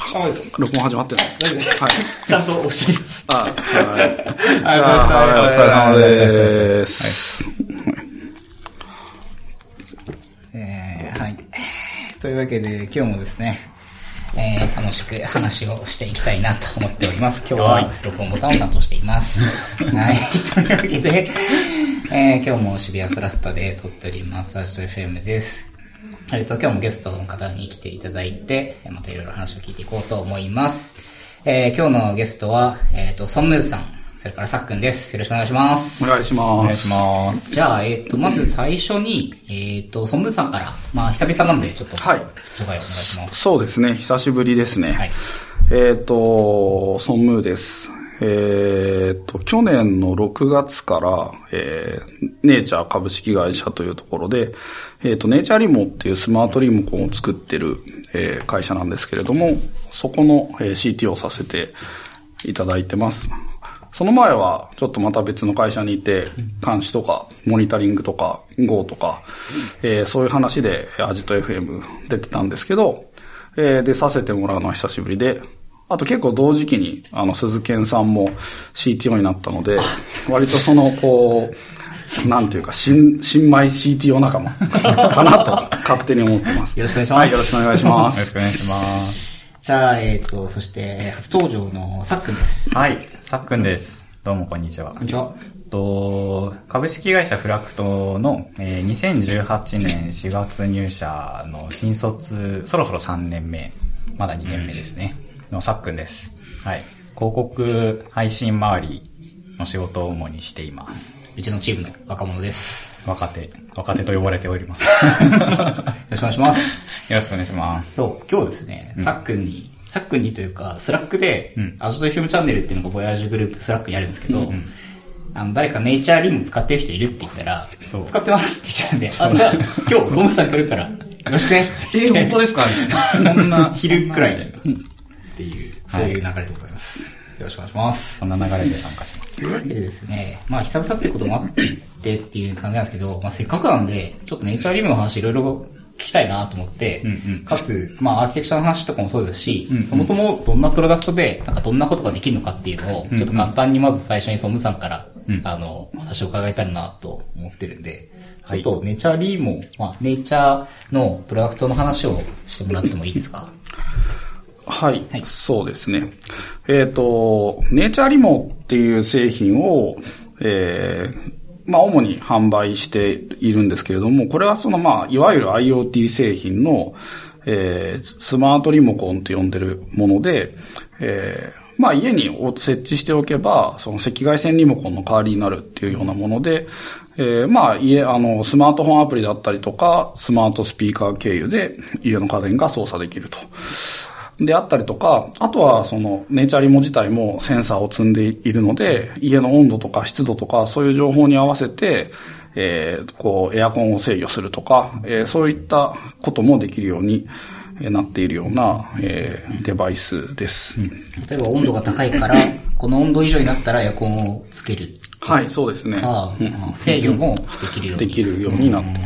あ、録音始まってる大丈夫です。はい。ちゃんとおっしゃいます。あ、はい。じゃあ、はいお疲れ様です。えー、はい。というわけで、今日もですね、えー、楽しく話をしていきたいなと思っております。今日は録音ボタンをちゃんと押しています。はい。というわけで、えー、今日も渋谷スラスタで撮っております。アジト FM です。えっと、今日もゲストの方に来ていただいて、またいろいろ話を聞いていこうと思います。えー、今日のゲストは、えっ、と、ソンムーさん、それからさっくんです。よろしくお願いします。お願いします。お願いします。じゃあ、えっ、と、まず最初に、えっ、と、ソンブーさんから、まあ、久々なんで、ちょっと、はい紹介お願いします。そうですね、久しぶりですね。はい。えっ、と、ソンムーです。えっ、と、去年の6月から、えー、ネイチャー株式会社というところで、えっ、と、ネイチャーリモっていうスマートリモコンを作ってる、えー会社なんですけれども、そこの、えー CT をさせていただいてます。その前は、ちょっとまた別の会社にいて、監視とか、モニタリングとか、Go とか、えーそういう話で、アジト FM 出てたんですけど、えーで、させてもらうのは久しぶりで、あと結構同時期に、あの、鈴健さんも CTO になったので、割とその、こう、なんていうか、新、新米 CTO 仲間 かなと、勝手に思ってます。よろしくお願いしますはい、よろしくお願いしまよろしす。くお願いします。じゃあ、えっ、と、そして、初登場のさっくんです。はい、さっくんです。どうもこんにちは。こんにちは。と株式会社フラクトの、えー2018年4月入社の新卒、そろそろ3年目、まだ2年目ですね、のさっくんです。はい。広告配信周りの仕事を主にしています。うちのチームの若者です。若手、若手と呼ばれております。よろしくお願いします。よろしくお願いします。そう、今日ですね、さっくんに、さっくんにというか、 Slack で、うんアジト FM チャンネルっていうのが VOYAGE GROUP Slack にあるんですけど、あの、誰か Nature Remo 使ってる人いるって言ったら、そう使ってますって言ったんで、あ、じゃあ、今日、 songmu さん来るから、よろしくねって言って。本当ですか そんな昼くらいで、っていう、そういう流れでございます。よろしくお願いします。そんな流れで参加します。というわけでですね、まあ久々ってこともあってっていう感じなんですけど、まあせっかくなんで、ちょっとネイチャーリムの話いろいろ聞きたいなと思って、うんうんかつ、まあアーキテクチャの話とかもそうですし、うんうんそもそもどんなプロダクトで、なんかどんなことができるのかっていうのを、うんちょっと簡単にまず最初にソムさんから、うんあの、話を伺えたらなと思ってるんで、ちはいょっとネイチャーリーも、まあネイチャーのプロダクトの話をしてもらってもいいですか？はい、はいそうですね。えっ、と、ネイチャーリモっていう製品を、えーまあ、主に販売しているんですけれども、これはその、まあ、いわゆる IoT 製品の、えースマートリモコンと呼んでるもので、えーまあ、家に設置しておけば、その赤外線リモコンの代わりになるっていうようなもので、えーまあ、家、あの、スマートフォンアプリだったりとか、スマートスピーカー経由で家の家電が操作できると。であったりとか、あとはそのネイチャーリモ自体もセンサーを積んでいるので、家の温度とか湿度とかそういう情報に合わせて、えーこうエアコンを制御するとか、えーそういったこともできるようにえーなっているような、えーデバイスです。例えば温度が高いから、この温度以上になったらエアコンをつけるはい、そうですね。ああ制御もできるように。できるようになってる。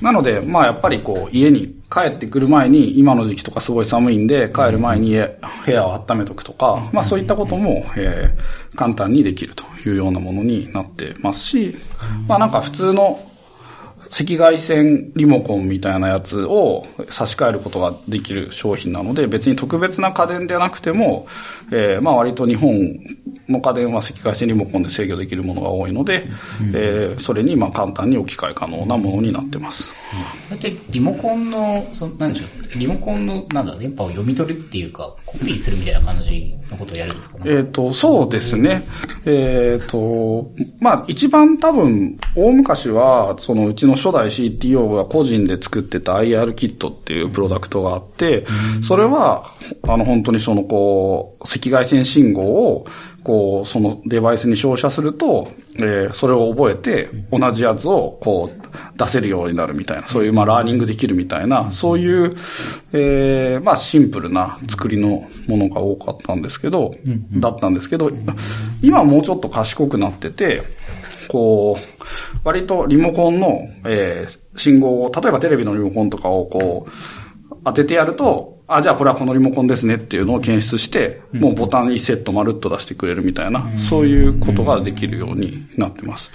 なので、まあやっぱりこう、家に帰ってくる前に、今の時期とかすごい寒いんで、帰る前に家部屋を温めとくとか、まあそういったことも、え簡単にできるというようなものになってますし、まあなんか普通の赤外線リモコンみたいなやつを差し替えることができる商品なので、別に特別な家電でなくても、えーまあ割と日本の家電は赤外線リモコンで制御できるものが多いので、えーそれにまあ簡単に置き換え可能なものになってます。だってリモコンの、その、何でしょう、リモコンの、なんだ、電波を読み取るっていうか、コピーするみたいな感じのことをやるんですか？ね。えっ、と、そうですね。えっ、と、まあ、一番多分、大昔は、そのうちの初代 CTO が個人で作ってた IR キットっていうプロダクトがあって、それは、あの、本当にその、こう、赤外線信号を、こう、そのデバイスに照射すると、えーそれを覚えて、同じやつを、こう、出せるようになるみたいな、そういう、まあ、ラーニングできるみたいな、そういう、えーまあ、シンプルな作りのものが多かったんですけど、だったんですけど、今もうちょっと賢くなってて、こう、割とリモコンの、えー信号を、例えばテレビのリモコンとかをこう、当ててやると、あ、じゃあこれはこのリモコンですねっていうのを検出して、もうボタン1セットまるっと出してくれるみたいな、そういうことができるようになってます。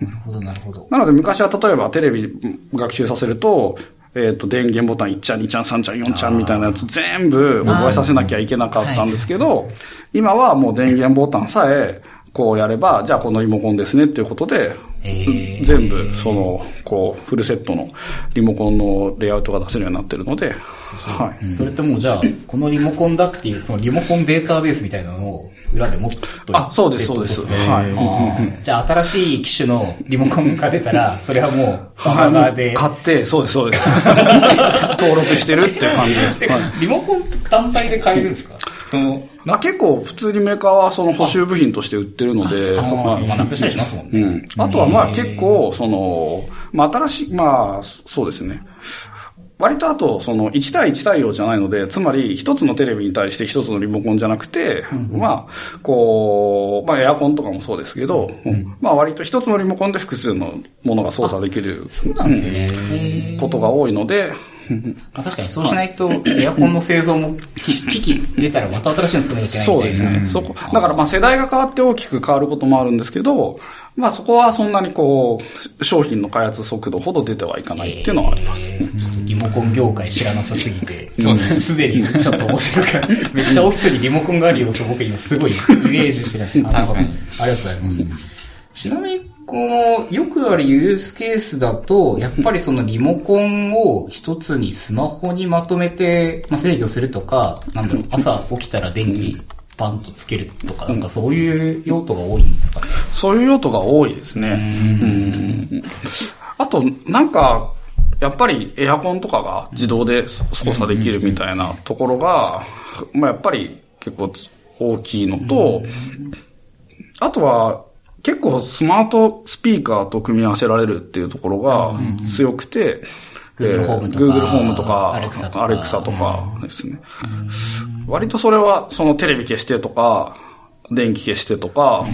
なるほど、なるほど。なので昔は例えばテレビ学習させると、えっ、と、電源ボタン1ちゃん、2ちゃん、3ちゃん、4ちゃんみたいなやつ全部覚えさせなきゃいけなかったんですけど、今はもう電源ボタンさえこうやれば、じゃあこのリモコンですねっていうことで、全部、その、こう、フルセットのリモコンのレイアウトが出せるようになってるので、はい。それってもうじゃあ、このリモコンだっていう、そのリモコンデータベースみたいなのを裏で持っといてあそうですそうです。はい。じゃあ新しい機種のリモコンが出たら、それはもう、サーバーで、買って、そうです、そうです。登録してるっていう感じです。はい。リモコン単体で買えるんですか？その、あ結構普通にメーカーはその補修部品として売ってるので、あそうはいまあ、なくしたりしますもんね。うん。あとはまあ結構、その、まあ新しい、まあ、そうですね。割とあと、その、1対1対応じゃないので、つまり、一つのテレビに対して一つのリモコンじゃなくて、まあ、こう、まあエアコンとかもそうですけど、うんまあ割と一つのリモコンで複数のものが操作できるそうなんですね。ことが多いので、あ確かにそうしないと、エアコンの製造も、機器出たらまた新しいの作らなきゃいけないいな。ですね。そこ、だからまあ世代が変わって大きく変わることもあるんですけど、まあそこはそんなにこう、商品の開発速度ほど出てはいかないっていうのはあります。えーリモコン業界知らなさすぎて、そうすでにちょっと面白く、めっちゃオフィスにリモコンがある様子を僕今すごいイメージしてる んです。ありがとうございます。ちなみに、この、よくあるユースケースだと、やっぱりそのリモコンを一つにスマホにまとめて、まあ、制御するとか、なんだろう、朝起きたら電気パンとつけるとか、なんかそういう用途が多いんですかね？そういう用途が多いですね。うんあと、なんか、やっぱりエアコンとかが自動で操作できるみたいなところが、まあやっぱり結構大きいのと、あとは結構スマートスピーカーと組み合わせられるっていうところが強くて、Google えーホームとか Google ホームとか、Alexa とか。Alexa とかですね。割とそれは、そのテレビ消してとか、電気消してとか、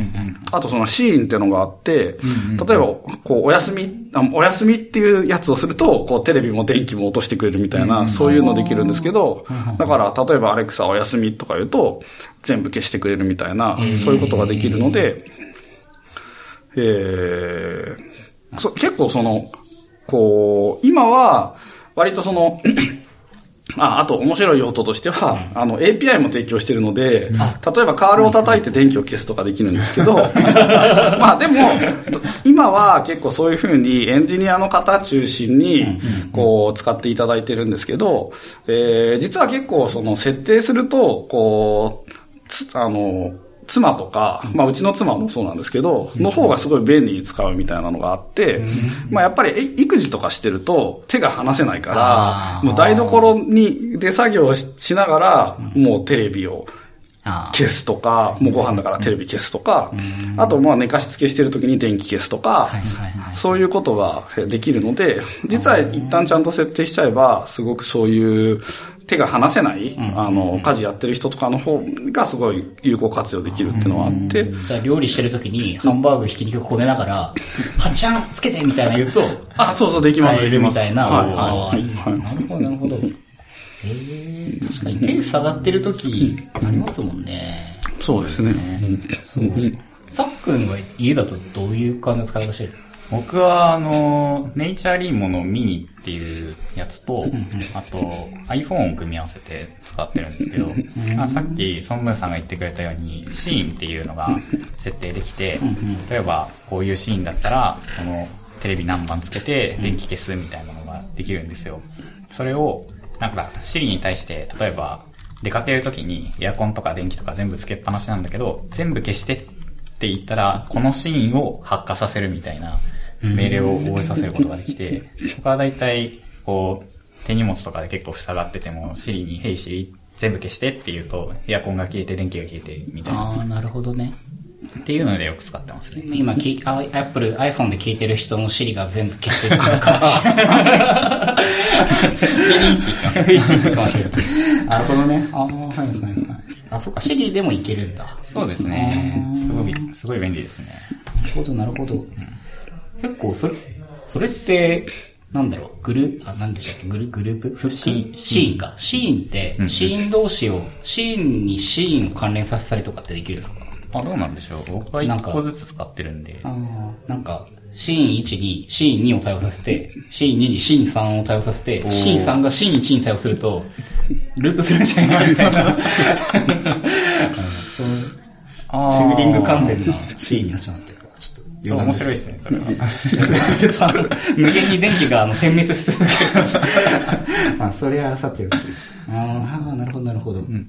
あとそのシーンってのがあって、例えば、こう、お休み、あお休みっていうやつをすると、こう、テレビも電気も落としてくれるみたいな、そういうのできるんですけど、だから、例えば、アレクサお休みとか言うと、全部消してくれるみたいな、そういうことができるので、えーそ結構その、こう、今は、割とその、あ、あと面白い用途としては、あの API も提供してるので、例えばカールを叩いて電気を消すとかできるんですけど、まあでも、今は結構そういうふうにエンジニアの方中心に、こう使っていただいてるんですけど、えー実は結構その設定すると、こう、つあの、妻とか、まあうちの妻もそうなんですけど、の方がすごい便利に使うみたいなのがあって、まあやっぱりえ育児とかしてると手が離せないから、もう台所にで作業ししながら、もうテレビを消すとか、もうご飯だからテレビ消すとか、あとまあ寝かしつけしてる時に電気消すとかそういうことがえできるので、実は一旦ちゃんと設定しちゃえば、すごくそういう手が離せない、あの、家事やってる人とかの方がすごい有効活用できるっていうのはあって、じゃあ料理してる時にハンバーグひき肉こねながら、はっちゃんつけてみたいな言うと、あ、そうそう、できます、できます。るみたいな。はい。なるほど、なるほど。えー、確かに手塞がってる時ありますもんね。そうですね。そう。さっくんが家だとどういう感じの使い方してる僕は、あの、ネイチャーリーモのミニっていうやつと、あと iPhone を組み合わせて使ってるんですけど、あさっきソンムーさんが言ってくれたように、シーンっていうのが設定できて、例えばこういうシーンだったら、このテレビ何番つけて電気消すみたいなのができるんですよ。それを、なんか、シリに対して、例えば、出かけるときにエアコンとか電気とか全部つけっぱなしなんだけど、全部消してって言ったら、このシーンを発火させるみたいな命令を覚えさせることができて、僕はだいたい、こう、手荷物とかで結構塞がってても、シリに、ヘイシリ、全部消してって言うと、エアコンが消えて電気が消えて、みたいな。ああ、なるほどね。っていうのでよく使ってますね。今き、あ Apple、iPhone で聞いてる人の Siri が全部消してるかもしれない。ピーって言ってます。なるほどね。ああ、はいはいはい。あ、そっか、Siri でもいけるんだ。そうですね。すごい、すごい便利ですね。なるほど、なるほど。結構、それ、それって、なんだろう、グル、あ、なんでしたっけ、グル、グループ？シーンシーンか。シーンって、シーン同士を、シーンにシーンを関連させたりとかってできるんですか？あ、どうなんでしょう。僕は1なんか個ずつ使ってるんで。なんか、シーン1にシーン2を対応させて、シーン2にシーン3を対応させて、シーン3がシーン1に対応すると、ループするんじゃないかみたいな。チューリング完全なシーンになっちゃってる。ちょっと面白いですね、それは。無限に電気があの点滅し続ける。まあ、それはさておき。ああ、なるほど、なるほど。うんうん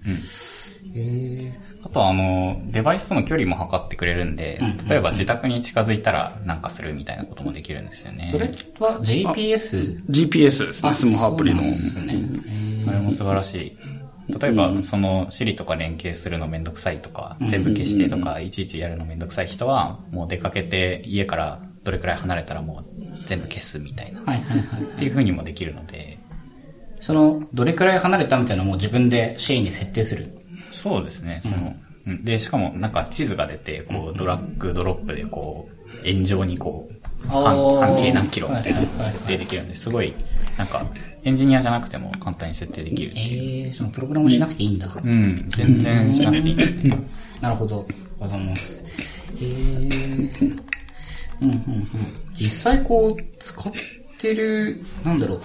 とはあの、デバイスとの距離も測ってくれるんでうん、例えば自宅に近づいたらなんかするみたいなこともできるんですよね。ー、それは GPS? GPS ですね、スマホアプリの。そうですね。えあれも素晴らしい。例えば、その、Siri とか連携するのめんどくさいとか、全部消してとか、いちいちやるのめんどくさい人は、もう出かけて家からどれくらい離れたらもう全部消すみたいな。ーはいはいはい。っていう風にもできるので、その、どれくらい離れたみたいなのも自分でシェーンに設定する。そうですね、その、うんで、しかもなんか地図が出て、こう、ドラッグドロップでこう、円状にこう、あ半ー半径何キロみたいな設定できるんで、すごい、なんか、エンジニアじゃなくても簡単に設定できるっていう。ええそのプログラムしなくていいんだ。うん、全然しなくていいですね。なるほど。ございます。えー、うんうんうん。実際こう、使ってる、なんだろう。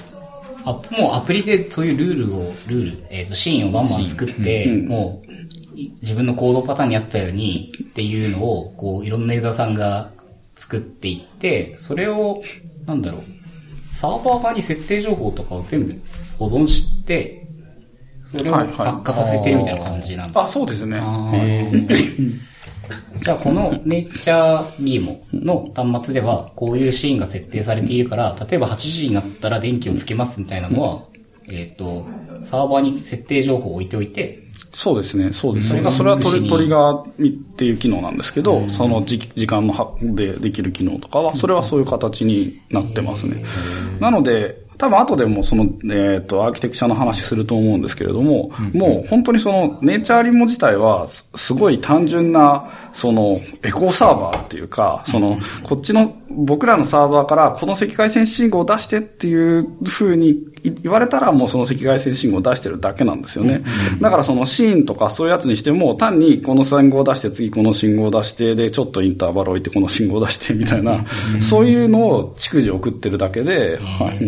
あ、もうアプリでそういうルールを、ルール、えっ、と、シーンをバンバン作って、もう、い自分の行動パターンに合ったようにっていうのを、こう、いろんなユーザーさんが作っていって、それを、なんだろう、サーバー側に設定情報とかを全部保存して、それをはいはい。発火させてるみたいな感じなんですか、あ、そうですね。じゃあこのネイチャーリーモの端末ではこういうシーンが設定されているから、例えば8時になったら電気をつけますみたいなのは、えっ、と、サーバーに設定情報を置いておいて、そうですね、そうですね。それがそれはトリトリガーっていう機能なんですけど、その時時間のはでできる機能とかは、それはそういう形になってますね。なので、多分後でもその、えっ、と、アーキテクチャの話すると思うんですけれども、もう本当にその、ネイチャーリモ自体は、すすごい単純な、その、エコーサーバーっていうか、その、こっちの、僕らのサーバーからこの赤外線信号を出してっていう風にい言われたらもうその赤外線信号を出してるだけなんですよね。だからそのシーンとかそういうやつにしても単にこの信号を出して次この信号を出してでちょっとインターバル置いてこの信号を出してみたいな、そういうのを逐次送ってるだけで、はい、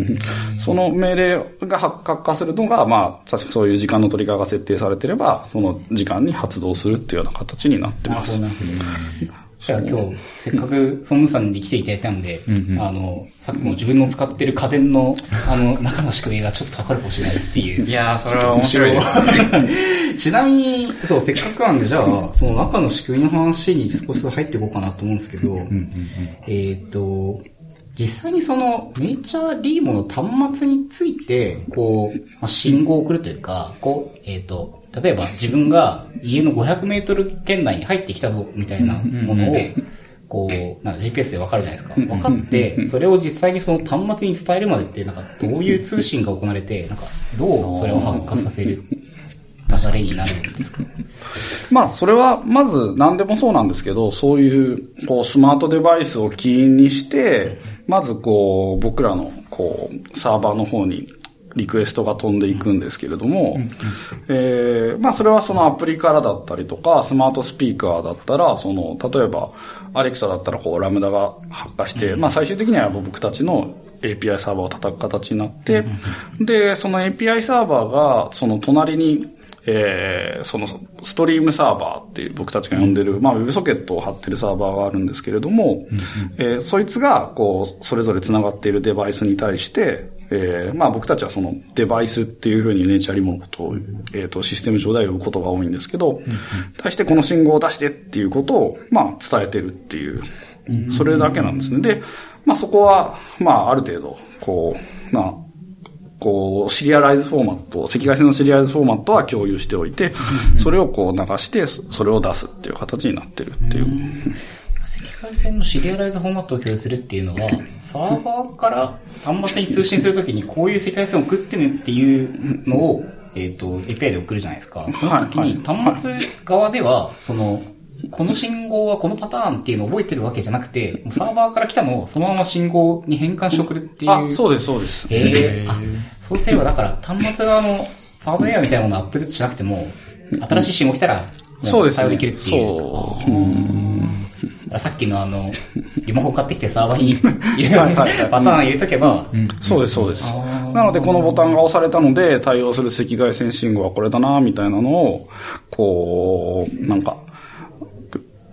その命令が発覚化するのがまあ確かそういう時間のトリガーが設定されてればその時間に発動するっていうような形になってますなるほど、。なるほど。じゃあ今日、せっかくソンムさんに来ていただいたので、あの、さっきも自分の使ってる家電の、あの、中の仕組みがちょっとわかるかもしれないっていう。いやー、それは面白いですね。ちなみに、そう、せっかくなんで、じゃあ、その中の仕組みの話に少しずつ入っていこうかなと思うんですけど、えっ、と、実際にその、ネイチャーリーモの端末について、こう、まあ、信号を送るというか、こう、えっ、と、例えば自分が家の500メートル圏内に入ってきたぞ、みたいなものを、こう、なんか GPS でわかるじゃないですか。分かって、それを実際にその端末に伝えるまでって、なんかどういう通信が行われて、なんかどうそれを発火させる流れになるんですか まあ、それは、まず、何でもそうなんですけど、そういう、こう、スマートデバイスを起因にして、まず、こう、僕らの、こう、サーバーの方に、リクエストが飛んでいくんですけれども、えーまあ、それはそのアプリからだったりとか、スマートスピーカーだったら、その、例えば、アレクサだったら、こう、ラムダが発火して、まあ、最終的には僕たちの API サーバーを叩く形になって、で、その API サーバーが、その隣に、えーそのストリームサーバーっていう僕たちが呼んでる、まあ WebSocket を貼ってるサーバーがあるんですけれども、えーそいつが、こう、それぞれ繋がっているデバイスに対して、えーまあ僕たちはそのデバイスっていうふうにネイチャーリモのことを、えっ、と、システム上では呼ぶことが多いんですけど、対してこの信号を出してっていうことを、まあ伝えてるっていう、それだけなんですね。で、まあそこは、まあある程度、こう、まあ、こう、シリアライズフォーマット、赤外線のシリアライズフォーマットは共有しておいて、それをこう流して、そそれを出すっていう形になってるっていう。赤外線のシリアライズフォーマットを共有するっていうのは、サーバーから端末に通信するときにこういう赤外線を送ってねっていうのを、えっ、と、API で送るじゃないですか。その時にはい端末側では、その、この信号はこのパターンっていうのを覚えてるわけじゃなくて、サーバーから来たのをそのまま信号に変換して送るっていう。あ、そうです、そうです。ええあ、そうすればだから端末側のファームウェアみたいなものをアップデートしなくても、新しい信号来たら、そうですね対応できるっていう。そうさっきのあの、リモコン買ってきてサーバーに入れるはいパターン入れとけば、そうです、そうです。なので、このボタンが押されたので、対応する赤外線信号はこれだな、みたいなのを、こう、なんか、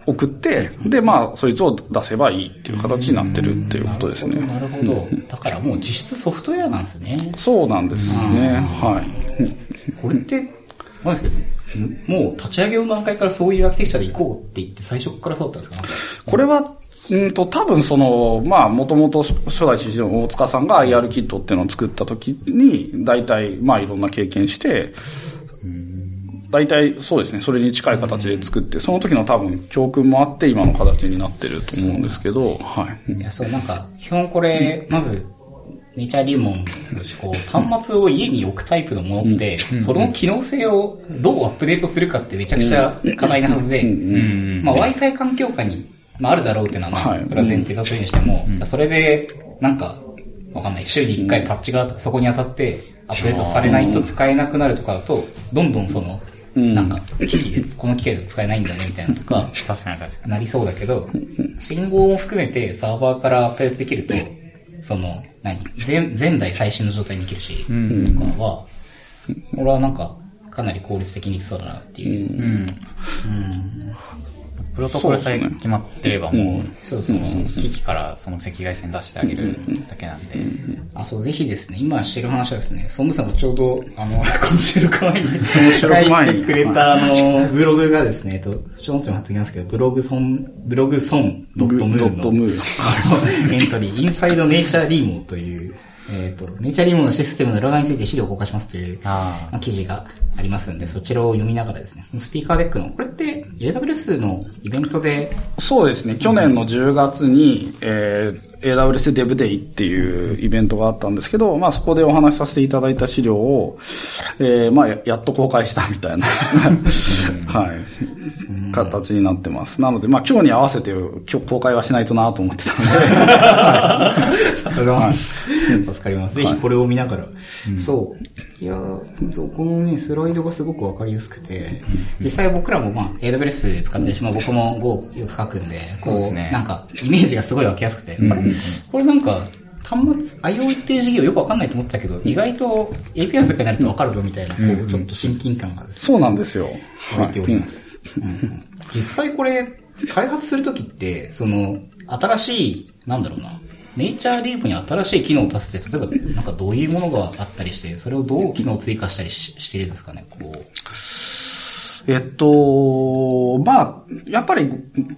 送って、で、まあ、そいつを出せばいいっていう形になってるっていうことですね。なるほど。だからもう実質ソフトウェアなんですね。そうなんですね。はい。これって、なんですけど、もう立ち上げの段階からそういうアーキテクチャで行こうって言って最初からそうだったんですか？これは、うんと、多分その、まあ、もともと初代 CG の大塚さんが IR キットっていうのを作った時に、大体、まあ、いろんな経験して、大体そうですね、それに近い形で作って、その時の多分教訓もあって今の形になってると思うんですけど、はい。いや、そう、なんか、基本これ、まず、ネイチャーリーモン、こう、端末を家に置くタイプのものって、その機能性をどうアップデートするかってめちゃくちゃ課題なはずで、まあ Wi-Fi 環境下に、まああるだろうっていうのは、まあはい、それは前提だとするにしても、それで、なんか、わかんない、週に1回パッチがそこに当たって、アップデートされないと使えなくなるとかだと、どんどんその、なんか、機器で、この機械で使えないんだよね、みたいな。とか、確かに確かに。なりそうだけど、信号も含めてサーバーからアップデートできると、その、何前、前代最新の状態にできるし、とかは、俺はなんか、かなり効率的にいきそうだなっていう。うん。プロトコルさえ決まってればもう、そうそうそう機器からその赤外線出してあげるだけなんで。あ、そう、ぜひですね、今してる話はですね、ソムさんがちょうど、あの、この収録前に収録前に書いてくれた、あの、ブログがですね、えっと、ちょっと貼っておきますけど、ブログソン、ブログソンドットムー。のエントリー、インサイドネイチャーリーモという、えっ、と、ネイチャーリーモのシステムの裏側について資料を公開しますという、記事がありますんで、そちらを読みながらですね、スピーカーデックの、これって AWS のイベントで、そうですね。去年の10月に、えー、AWS Dev Day っていうイベントがあったんですけど、まあそこでお話しさせていただいた資料を、えー、まあややっと公開したみたいな、はい、形になってます。なので、まあ今日に合わせて今日公開はしないとなと思ってたので、ありがとうござい。ます。助かります。ぜひこれを見ながら。そう。いやーそう、このね、スライドがすごくわかりやすくて、実際僕らもまあ、AWS で使ってるし、まあ僕も Go よく書くんで、こう、そうですね。なんか、イメージがすごい湧きやすくて、あれ？これなんか、端末、IO っていう事業よくわかんないと思ってたけど、意外と API の世界になるとわかるぞみたいな、こう、ちょっと親近感がですねそうなんですよ。湧い。ております。実際これ、開発するときって、その、新しい、なんだろうな、ネイチャーリープに新しい機能を足すって、例えば、なんかどういうものがあったりして、それをどう機能を追加したりししているんですかね、こう。えっと、まあ、やっぱり、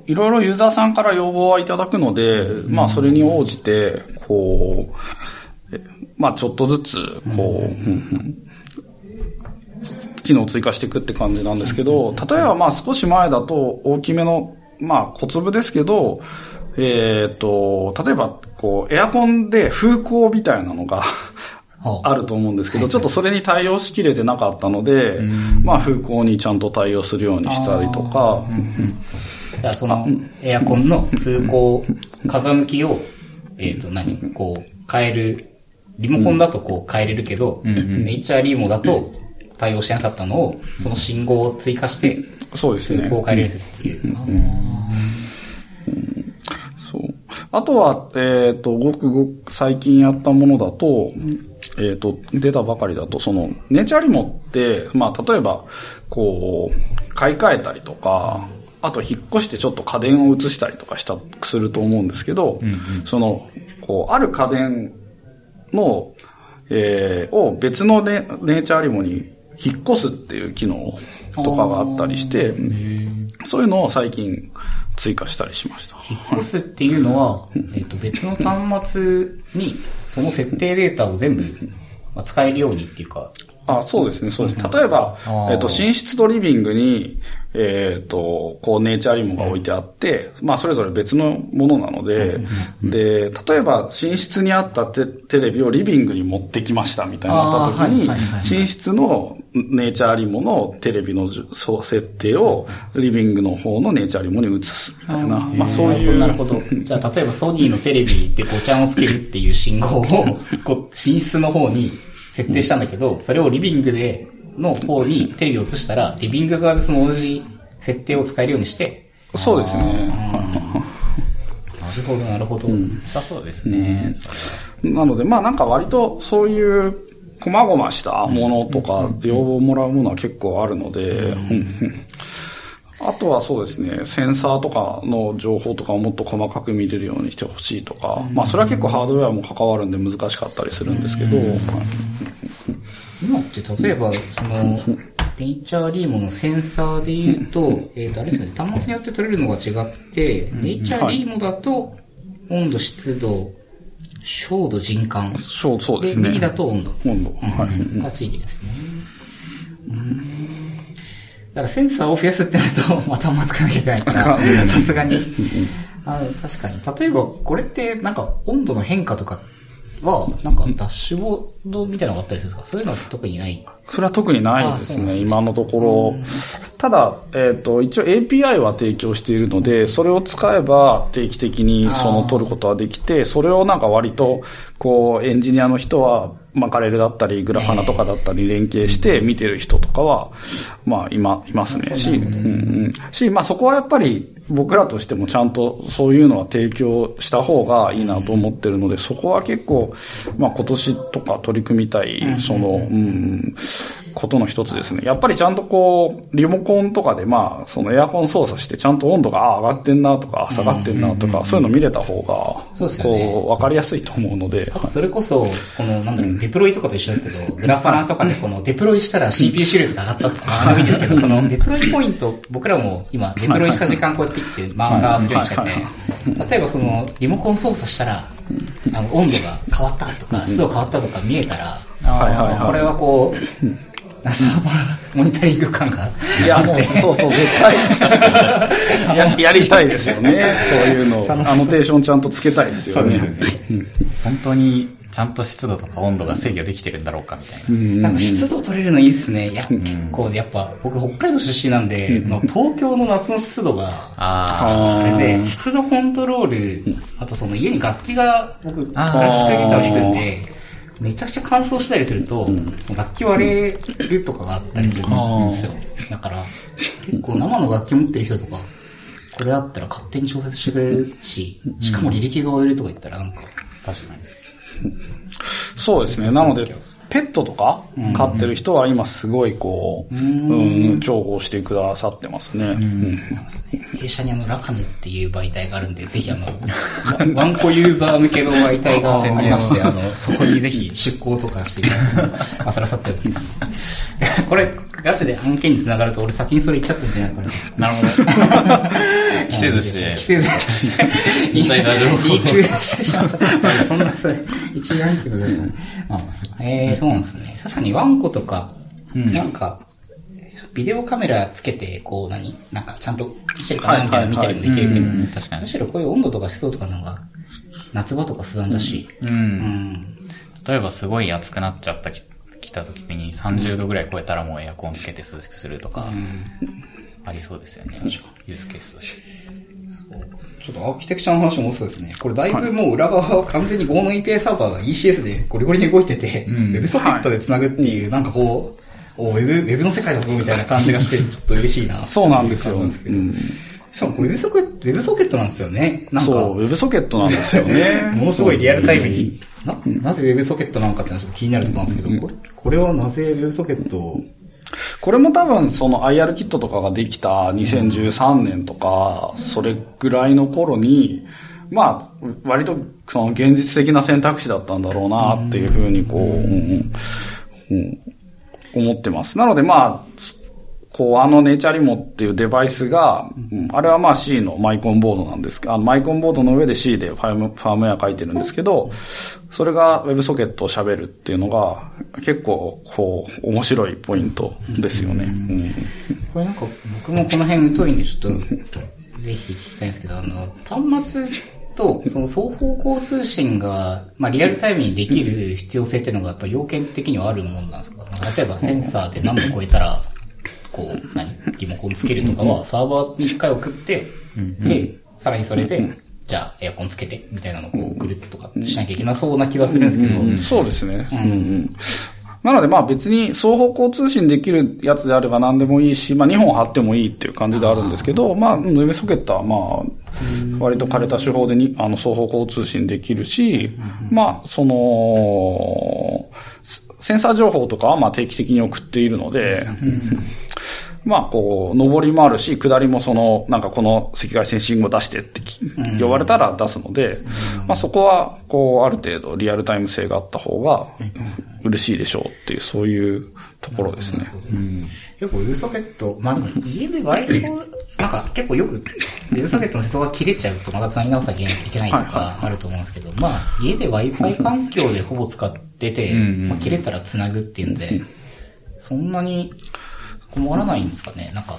いろいろユーザーさんから要望はいただくので、まあ、それに応じて、こう、えまあ、ちょっとずつ、こう、うん。うん機能を追加していくって感じなんですけど、例えば、まあ、少し前だと、大きめの、まあ、小粒ですけど、えっと、例えば、こう、エアコンで風向みたいなのが、はああると思うんですけど、ちょっとそれに対応しきれてなかったので、まあ風向にちゃんと対応するようにしたりとか、じゃあその、エアコンの風向、風向きを、えっ、と何、こう、変える、リモコンだとこう変えれるけど、ネイチャーリーモだと対応してなかったのを、その信号を追加して、そうですね。風向を変えれるようにするっていう。あとは、えっ、と、ごくごく最近やったものだと、えっ、と、出たばかりだと、その、ネイチャーリモって、まあ、例えば、こう、買い替えたりとか、あと、引っ越してちょっと家電を移したりとかした、すると思うんですけど、その、こう、ある家電の、えーを別のネネイチャーリモに引っ越すっていう機能とかがあったりして、そういうのを最近追加したりしました。引っ越すっていうのは、えっと別の端末にその設定データを全部まあ使えるようにっていうか、あ、そうですね、そうです。例えば、えっと、寝室とリビングに、えっと、こう、ネイチャーリモが置いてあって、まあ、それぞれ別のものなので、で、例えば、寝室にあったテテレビをリビングに持ってきましたみたいになった時に寝室のネイチャーリモのテレビの設定をリビングの方のネイチャーリモに移すみたいな、まあそういう。なるほど。じゃあ、例えばソニーのテレビでごちゃんをつけるっていう信号を、こう、寝室の方に設定したんだけど、それをリビングで、の方にテレビを映したら、リビング側でその同じ設定を使えるようにして、そうですね。なるほど、なるほど。良さそうですね。なので、まあなんか割とそういう、細々したものとか、要望もらうものは結構あるので、あとはそうですね、センサーとかの情報とかをもっと細かく見れるようにしてほしいとか、まあそれは結構ハードウェアも関わるんで難しかったりするんですけど、はい今って例えば、その、ネイチャーリーモのセンサーで言うと、えっと、あれですね、端末によって取れるのが違って、ネイチャーリーモだと、温度、湿度、照度、人感。そうそうですね。だと温度。温度。はい。うんがついてですね。だからセンサーを増やすってなると、また端末かなきゃいけないから、さすがに。あ確かに。例えば、これって、なんか、温度の変化とかは、なんか、ダッシュボードみたいなのがあったりするんですか？そういうのは特にない。それは特にないですね、すね今のところ。ただ、えっ、と、一応 API は提供しているので、それを使えば定期的にその取ることはできて、それをなんか割と、こう、エンジニアの人は、マカレルだったり、グラファナとかだったり連携して見てる人とかは、まあ、今、いますね。し、うんうん。し、まあそこはやっぱり僕らとしてもちゃんとそういうのは提供した方がいいなと思ってるので、そこは結構、まあ今年とか取り組みたい、その、うん、ことの一つですね。やっぱりちゃんとこう、リモコンとかでまあ、そのエアコン操作してちゃんと温度があ上がってんなとか下がってんなとか、そういうの見れた方が、そうですよね。こう、わかりやすいと思うので。あ、と、それこそ、この、なんだろう、デプロイとかと一緒ですけど、グラファナとかでこの、デプロイしたら CPU 周率が上がったとか、あのいいんですけど、その、デプロイポイント、僕らも今、デプロイした時間こうやってピッてマーカーするようにしてて、例えばその、リモコン操作したら、あの、温度が変わったとか、湿度変わったとか見えたら、これはこう、サーバーモニタリング感が。いや、もう、そうそう、絶対 や、やりたいですよね。そういうの。アノテーションちゃんとつけたいですよね。本当に、ちゃんと湿度とか温度が制御できてるんだろうかみたいな。うんなんか湿度取れるのいいっすね。いや、結構、やっぱ、僕北海道出身なんで、の東京の夏の湿度が、あそれで、湿度コントロール、あとその家に楽器が、僕、クラシックギターを弾くんで、めちゃくちゃ乾燥したりすると、楽器割れるとかがあったりするんですよ。だから、結構生の楽器持ってる人とか、これあったら勝手に調節してくれるし、しかも履歴が終えるとか言ったらなんか、あ、確かに。そうですね。なので、ペットとか飼ってる人は今すごいこう、うん、重宝してくださってますね。うん弊社にあの、ラカヌっていう媒体があるんで、ぜひあの、ワ ワンコユーザー向けの媒体がありまして、あの、そこにぜひ出向とかしていただあ、さらさってるんですよ。これ、ガチで案件に繋がると、俺先にそれ言っちゃったみたいなから。なるほど。着せずして規。制ずして。インサイダー情報リークしてしまった。まあそんな、それ、一概にけどね。まあまあ、そうえー、そうなんですね。確かにワンコとか、なんか、ビデオカメラつけて、こう何？なんかちゃんとしてるかなみたいなの見たりもできるけど、うん確かにむしろこういう温度とか湿度とかの方が、夏場とか不安だし、う。うんん。例えばすごい暑くなっちゃったき、来た時に30度ぐらい超えたらもうエアコンつけて涼しくするとか、ありそうですよね。ユースケースとして。ちょっとアーキテクチャの話もそうですね。これだいぶもう裏側は完全に Go の API サーバーが ECS でゴリゴリに動いてて、ん WebSocket で繋ぐっていう、なんかこう、おウェブ、ウェブの世界だぞみたいな感じがして、ちょっと嬉しいな。そうなんですよ。んですけどうんしかもこれ WebSocket、WebSocket なんですよね。なんか、そう、ウェブソケットなんですよね。ものすごいリアルタイムに、な、なぜ WebSocket なのかってのはちょっと気になるところなんですけど、これ、これはなぜ WebSocket を、これも多分その IR キットとかができた2013年とか、それぐらいの頃に、まあ、割とその現実的な選択肢だったんだろうなっていうふうにこう、うん思ってます。なのでまあ、こう、あのネイチャリモっていうデバイスが、うん。あれはまあ C のマイコンボードなんですけど、あのマイコンボードの上で C でファームファームウェア書いてるんですけど、それが WebSocket を喋るっていうのが、結構、こう、面白いポイントですよね。うん。これなんか僕もこの辺疎いんでちょっと、ぜひ聞きたいんですけど、あの、端末と、その双方向通信が、まあリアルタイムにできる必要性っていうのがやっぱ要件的にはあるもんなんですか？例えばセンサーで何度超えたら、こう、何？リモコンつけるとかは、サーバーに一回送って、で、さらにそれで、じゃあエアコンつけて、みたいなのをこう送るとかしなきゃいけなそうな気がするんですけど、そうですね。うん。うん。なのでまあ別に双方向通信できるやつであれば何でもいいし、まあ2本貼ってもいいっていう感じであるんですけど、まあ WebSocket はまあ割と枯れた手法でにあの双方向通信できるし、まあその、センサー情報とかはまあ定期的に送っているので、まあ、こう、上りもあるし、下りもその、なんかこの赤外線信号出してってき言われたら出すので、まあそこは、こう、ある程度リアルタイム性があった方が嬉しいでしょうっていう、そういうところですね。結構 WebSocket、まあでも家で Wi-Fi、なんか結構よく WebSocket の接続が切れちゃうとまた繋ぎ直さなきゃいけないとかあると思うんですけど、まあ家で Wi-Fi 環境でほぼ使ってて、まあ切れたら繋ぐっていうんで、そんなに困らないんですかね？なんか。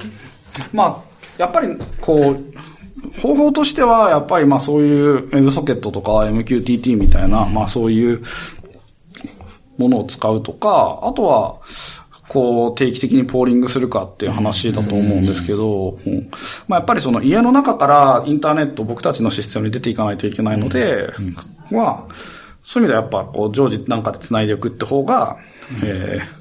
まあ、やっぱり、こう、方法としては、やっぱりまあそういう WebSocket とか MQTT みたいな、まあそういうものを使うとか、あとは、こう、定期的にポーリングするかっていう話だと思うんですけど、うん。まあやっぱりその家の中からインターネット、僕たちのシステムに出ていかないといけないので、まあ、そういう意味ではやっぱこう、常時なんかで繋いでおくって方が、えー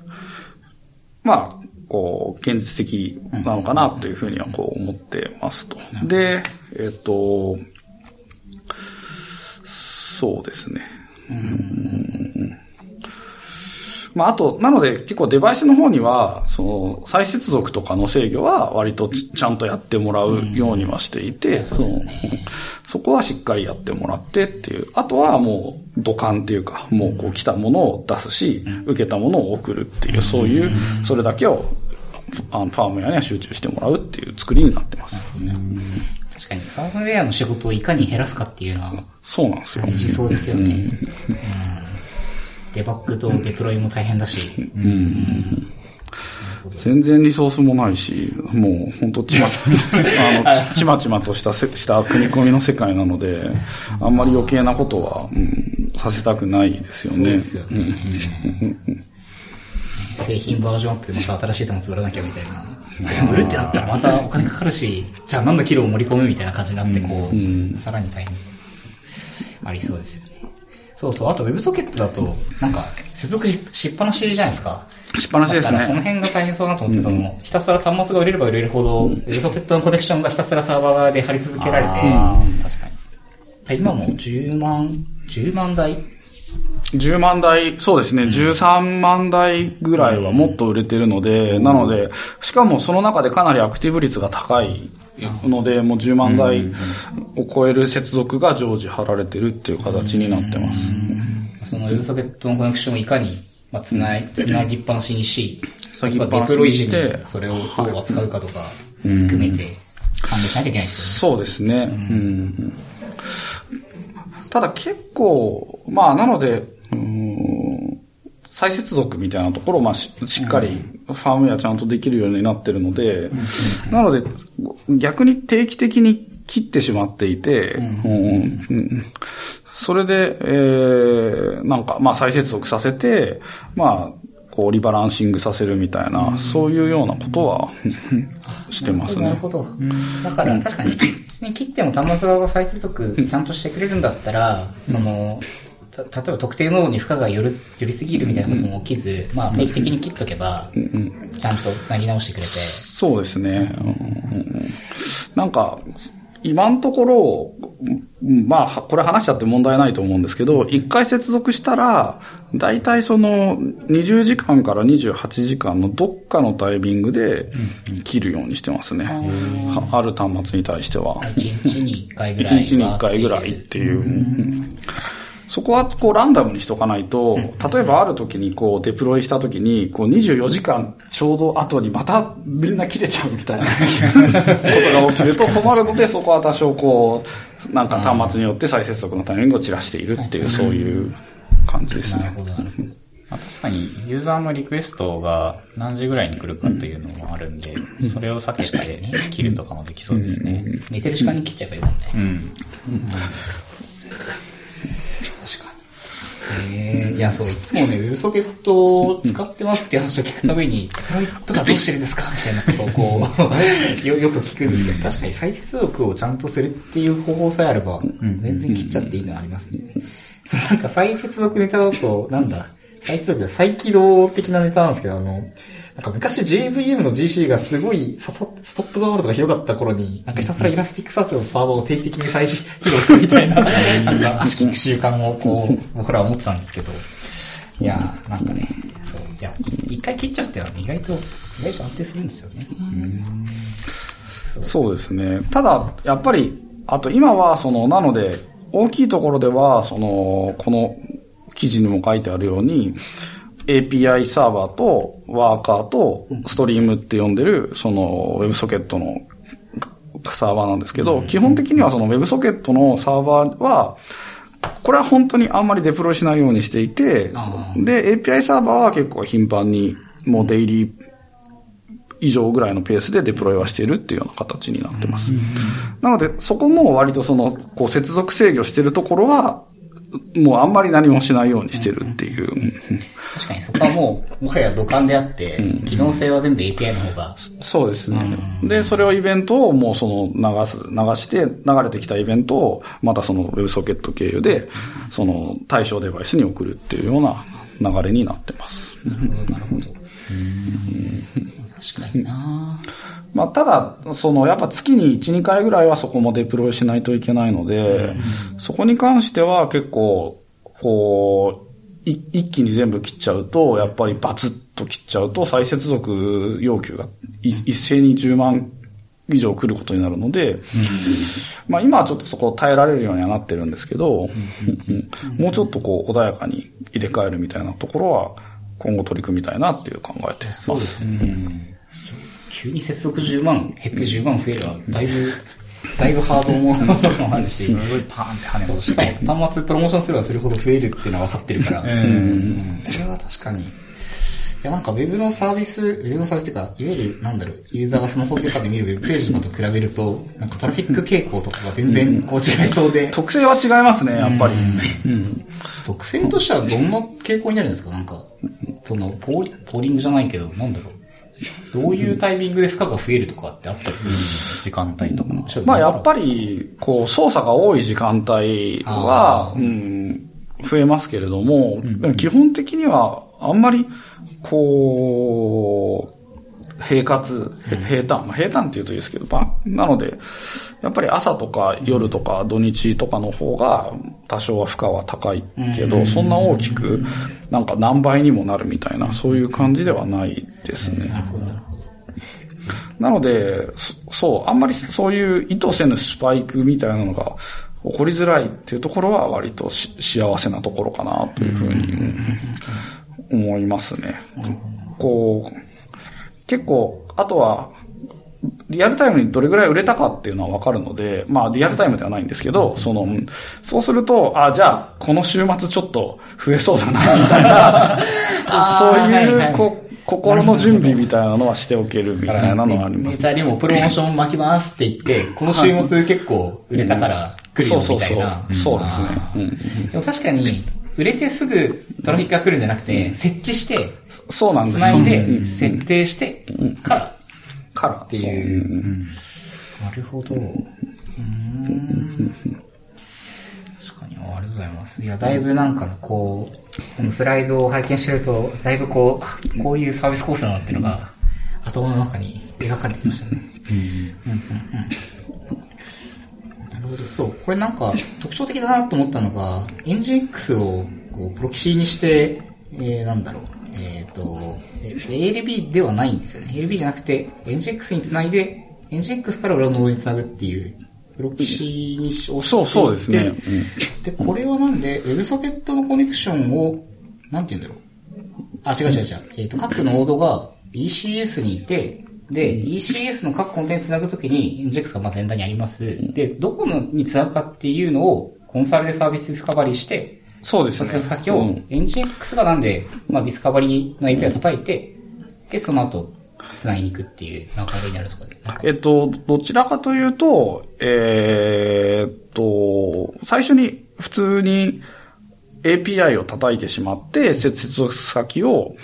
まあ、こう、現実的なのかなというふうにはこう思ってますと。で、えっ、と、そうですね。うんまあ、あと、なので結構デバイスの方には、その、再接続とかの制御は割とちちゃんとやってもらうようにはしていて、そのそこはしっかりやってもらってっていう。あとはもう土管っていうか、もうこう来たものを出すし、受けたものを送るっていう、そういう、それだけをあのファームウェアには集中してもらうっていう作りになってます。確かに、ファームウェアの仕事をいかに減らすかっていうのはそうなんですよ。そうですよね。うんデバッグとデプロイも大変だし。全然リソースもないし、もう本当ちま、あのち、ちまちまとしたせ、した組み込みの世界なので、あんまり余計なことは、うん、させたくないですよね。そうですよね。製品バージョンアップでまた新しい球作らなきゃみたいな。売るってなったらまたお金かかるし、じゃあ何のキロを盛り込むみたいな感じになって、こう、さらに大変ありそうですよね。そうそう。あと WebSocket だと、なんか、接続ししっぱなしじゃないですか？しっぱなしですだからそのね。辺が大変そうだなと思って、その、ひたすら端末が売れれば売れるほど、WebSocket のコネクションがひたすらサーバー側で貼り続けられて、確かに。今も10万、10万台10万台、そうですね、13万台ぐらいはもっと売れてるので、なので、しかもその中でかなりアクティブ率が高いので、もう10万台を超える接続が常時貼られてるっていう形になってます。その WebSocket のコネクションをいかに、まあ、つない、つなぎっぱなしにし、つなぎっぱなしにしてデプロイ時にそれをどう扱うかとか、含めて、判断しなきゃいけないですよね。そうですね。うんただ結構、まあなので、うん再接続みたいなところを、まあししっかりファームウェアちゃんとできるようになってるので、なので逆に定期的に切ってしまっていて、うんうん。それで、えー、なんか、まあ再接続させて、まあ、こうリバランシングさせるみたいな、そういうようなことは してますね。なるほど。だから確かに、別に切っても端末側が再接続ちゃんとしてくれるんだったら、その、た例えば特定ノードに負荷が寄る、寄りすぎるみたいなことも起きず、まあ定期的に切っとけば、ちゃんと繋ぎ直してくれて、そうですね。うんうんうん。なんか、今のところ、うんまあ、これ話しちゃって問題ないと思うんですけど、一回接続したら、だいたいその20時間から28時間のどっかのタイミングで切るようにしてますね。はある端末に対しては。1日に1回ぐ一らいは。日に一回ぐらいっていう。うんそこはこうランダムにしとかないと、例えばある時にこうデプロイした時に、こう24時間ちょうど後にまたみんな切れちゃうみたいなことが起きると困るので、そこは多少こう、なんか端末によって再接続のタイミングを散らしているっていう、そういう感じですねなるほ。ど、なるほど。まあ、確かに、ユーザーのリクエストが何時ぐらいに来るかというのもあるんで、それを避けて切るとかもできそうですね。寝てる時間に切っちゃえばいいもんね。うん。えー、いや、そう、いつもね、ウェブソケットを使ってますって話を聞くために、デプロイとかどうしてるんですか？みたいなことをこう、よ、よく聞くんですけど、確かに再接続をちゃんとするっていう方法さえあれば、全然切っちゃっていいのはありますね。そうなんか再接続ネタだと、なんだ、再接続で再起動的なネタなんですけど、あの、なんか昔 JVM の GC がすごい stop the world がひどかった頃に、なんかひたすら Elasticsearch のサーバーを定期的に再起動するみたいな、なんか悪しき習慣をこう、僕らは持ってたんですけど、いやー、なんかね、そう、いや、い一回切っちゃうっていうのは意外と、意外と安定するんですよね。そうですね。ただ、やっぱり、あと今は、その、なので、大きいところでは、その、この記事にも書いてあるように、API サーバーとワーカーとストリームって呼んでる、その WebSocket のサーバーなんですけど、基本的にはその WebSocket のサーバーは、これは本当にあんまりデプロイしないようにしていてあ、で、API サーバーは結構頻繁に、もうデイリー以上ぐらいのペースでデプロイはしているっていうような形になってます。なので、そこも割とその、こう接続制御してるところは、もうあんまり何もしないようにしてるっていう。うん確かにそこはもう、もはや土管であって、機能性は全部 API の方が、そうですね。で、それをイベントをもうその流す、流して、流れてきたイベントを、またその WebSocket 経由で、その対象デバイスに送るっていうような流れになってます。なるほど、なるほど。確かにな。まあ、ただ、その、やっぱ月に1、2回ぐらいはそこもデプロイしないといけないので、そこに関しては結構、こう、い一気に全部切っちゃうと、やっぱりバツッと切っちゃうと、再接続要求がい一斉に10万以上来ることになるので、まあ今はちょっとそこを耐えられるようにはなってるんですけど、うん。もうちょっとこう穏やかに入れ替えるみたいなところは、今後取り組みたいなっていう考えてます。そうですね。急に接続10万、減って10万増えるは、だいぶ、だいぶハードものそうもあるし、すごいパーンって跳ねそう戻して。端末プロモーションすればするほど増えるっていうのは分かってるから、うんこれは確かに。いや、なんか Web のサービス、Web のサービスっていうか、いわゆる、なんだろう、ユーザーがスマホとかで見る Web ページとかと比べると、なんかトラフィック傾向とかが全然こう違いそうで、特性は違いますね、やっぱり。特性としてはどんな傾向になるんですか？なんか、その、ポーリ、ポーリングじゃないけど、なんだろう。どういうタイミングで負荷が増えるとかってあったりするんです時間帯とか。まあやっぱり、こう、操作が多い時間帯はうん、増えますけれども、でも基本的には、あんまり、こう、平滑、へ平坦、まあ、平坦って言うといいですけど、まあ、なので、やっぱり朝とか夜とか土日とかの方が多少は負荷は高いけど、そんな大きく、なんか何倍にもなるみたいな、そういう感じではないですね。なので、そそう、あんまりそういう意図せぬスパイクみたいなのが起こりづらいっていうところは割とし幸せなところかなというふうに。うん思いますね。こう、結構、あとは、リアルタイムにどれぐらい売れたかっていうのはわかるので、まあリアルタイムではないんですけど、その、そうすると、あ、じゃあ、この週末ちょっと増えそうだな、みたいな、そうはいはいいう、こ心の準備みたいなのはしておけるみたいなのはありますメジ。ャーにもプロモーション巻きますって言って、この週末結構売れたから来るよみたいな。そうですねうんでも確かに、売れてすぐトラフィックが来るんじゃなくて、設置して、そうなんです。つないで、うん。設定して、から。から。っていう。なるほど。うーん。確かに、ありがとうございます。いや、だいぶなんかこう、このスライドを拝見してると、だいぶこう、あこういうサービスコースだなっていうのが、頭の中に描かれてきましたね。うん。うん。うんほど。そう、これなんか特徴的だなと思ったのが、NGX をこうプロキシにして、えー、なんだろう、えっ、と、え ALB ではないんですよね。ALB じゃなくて、NGX につないで、NGX から裏のノードにつなぐっていう、プロキシにしをそうそうですね。で、これはなんで、WebSocket のコネクションを、なんて言うんだろう。あ、違う違う違う。えっ、と、各ノードが ECS にいて、で、ECS の各コンテンツつなぐときに NGX がまあ前段にあります。で、どこのにつなぐかっていうのを Consul でサービスディスカバリーして、そうですね。その先をうん NGINX がなんで、まあディスカバリーの API を叩いて、で、その後、つなぎに行くっていう流れになるんですかえっと、どちらかというと、えーっと、最初に普通に API を叩いてしまって、接続先を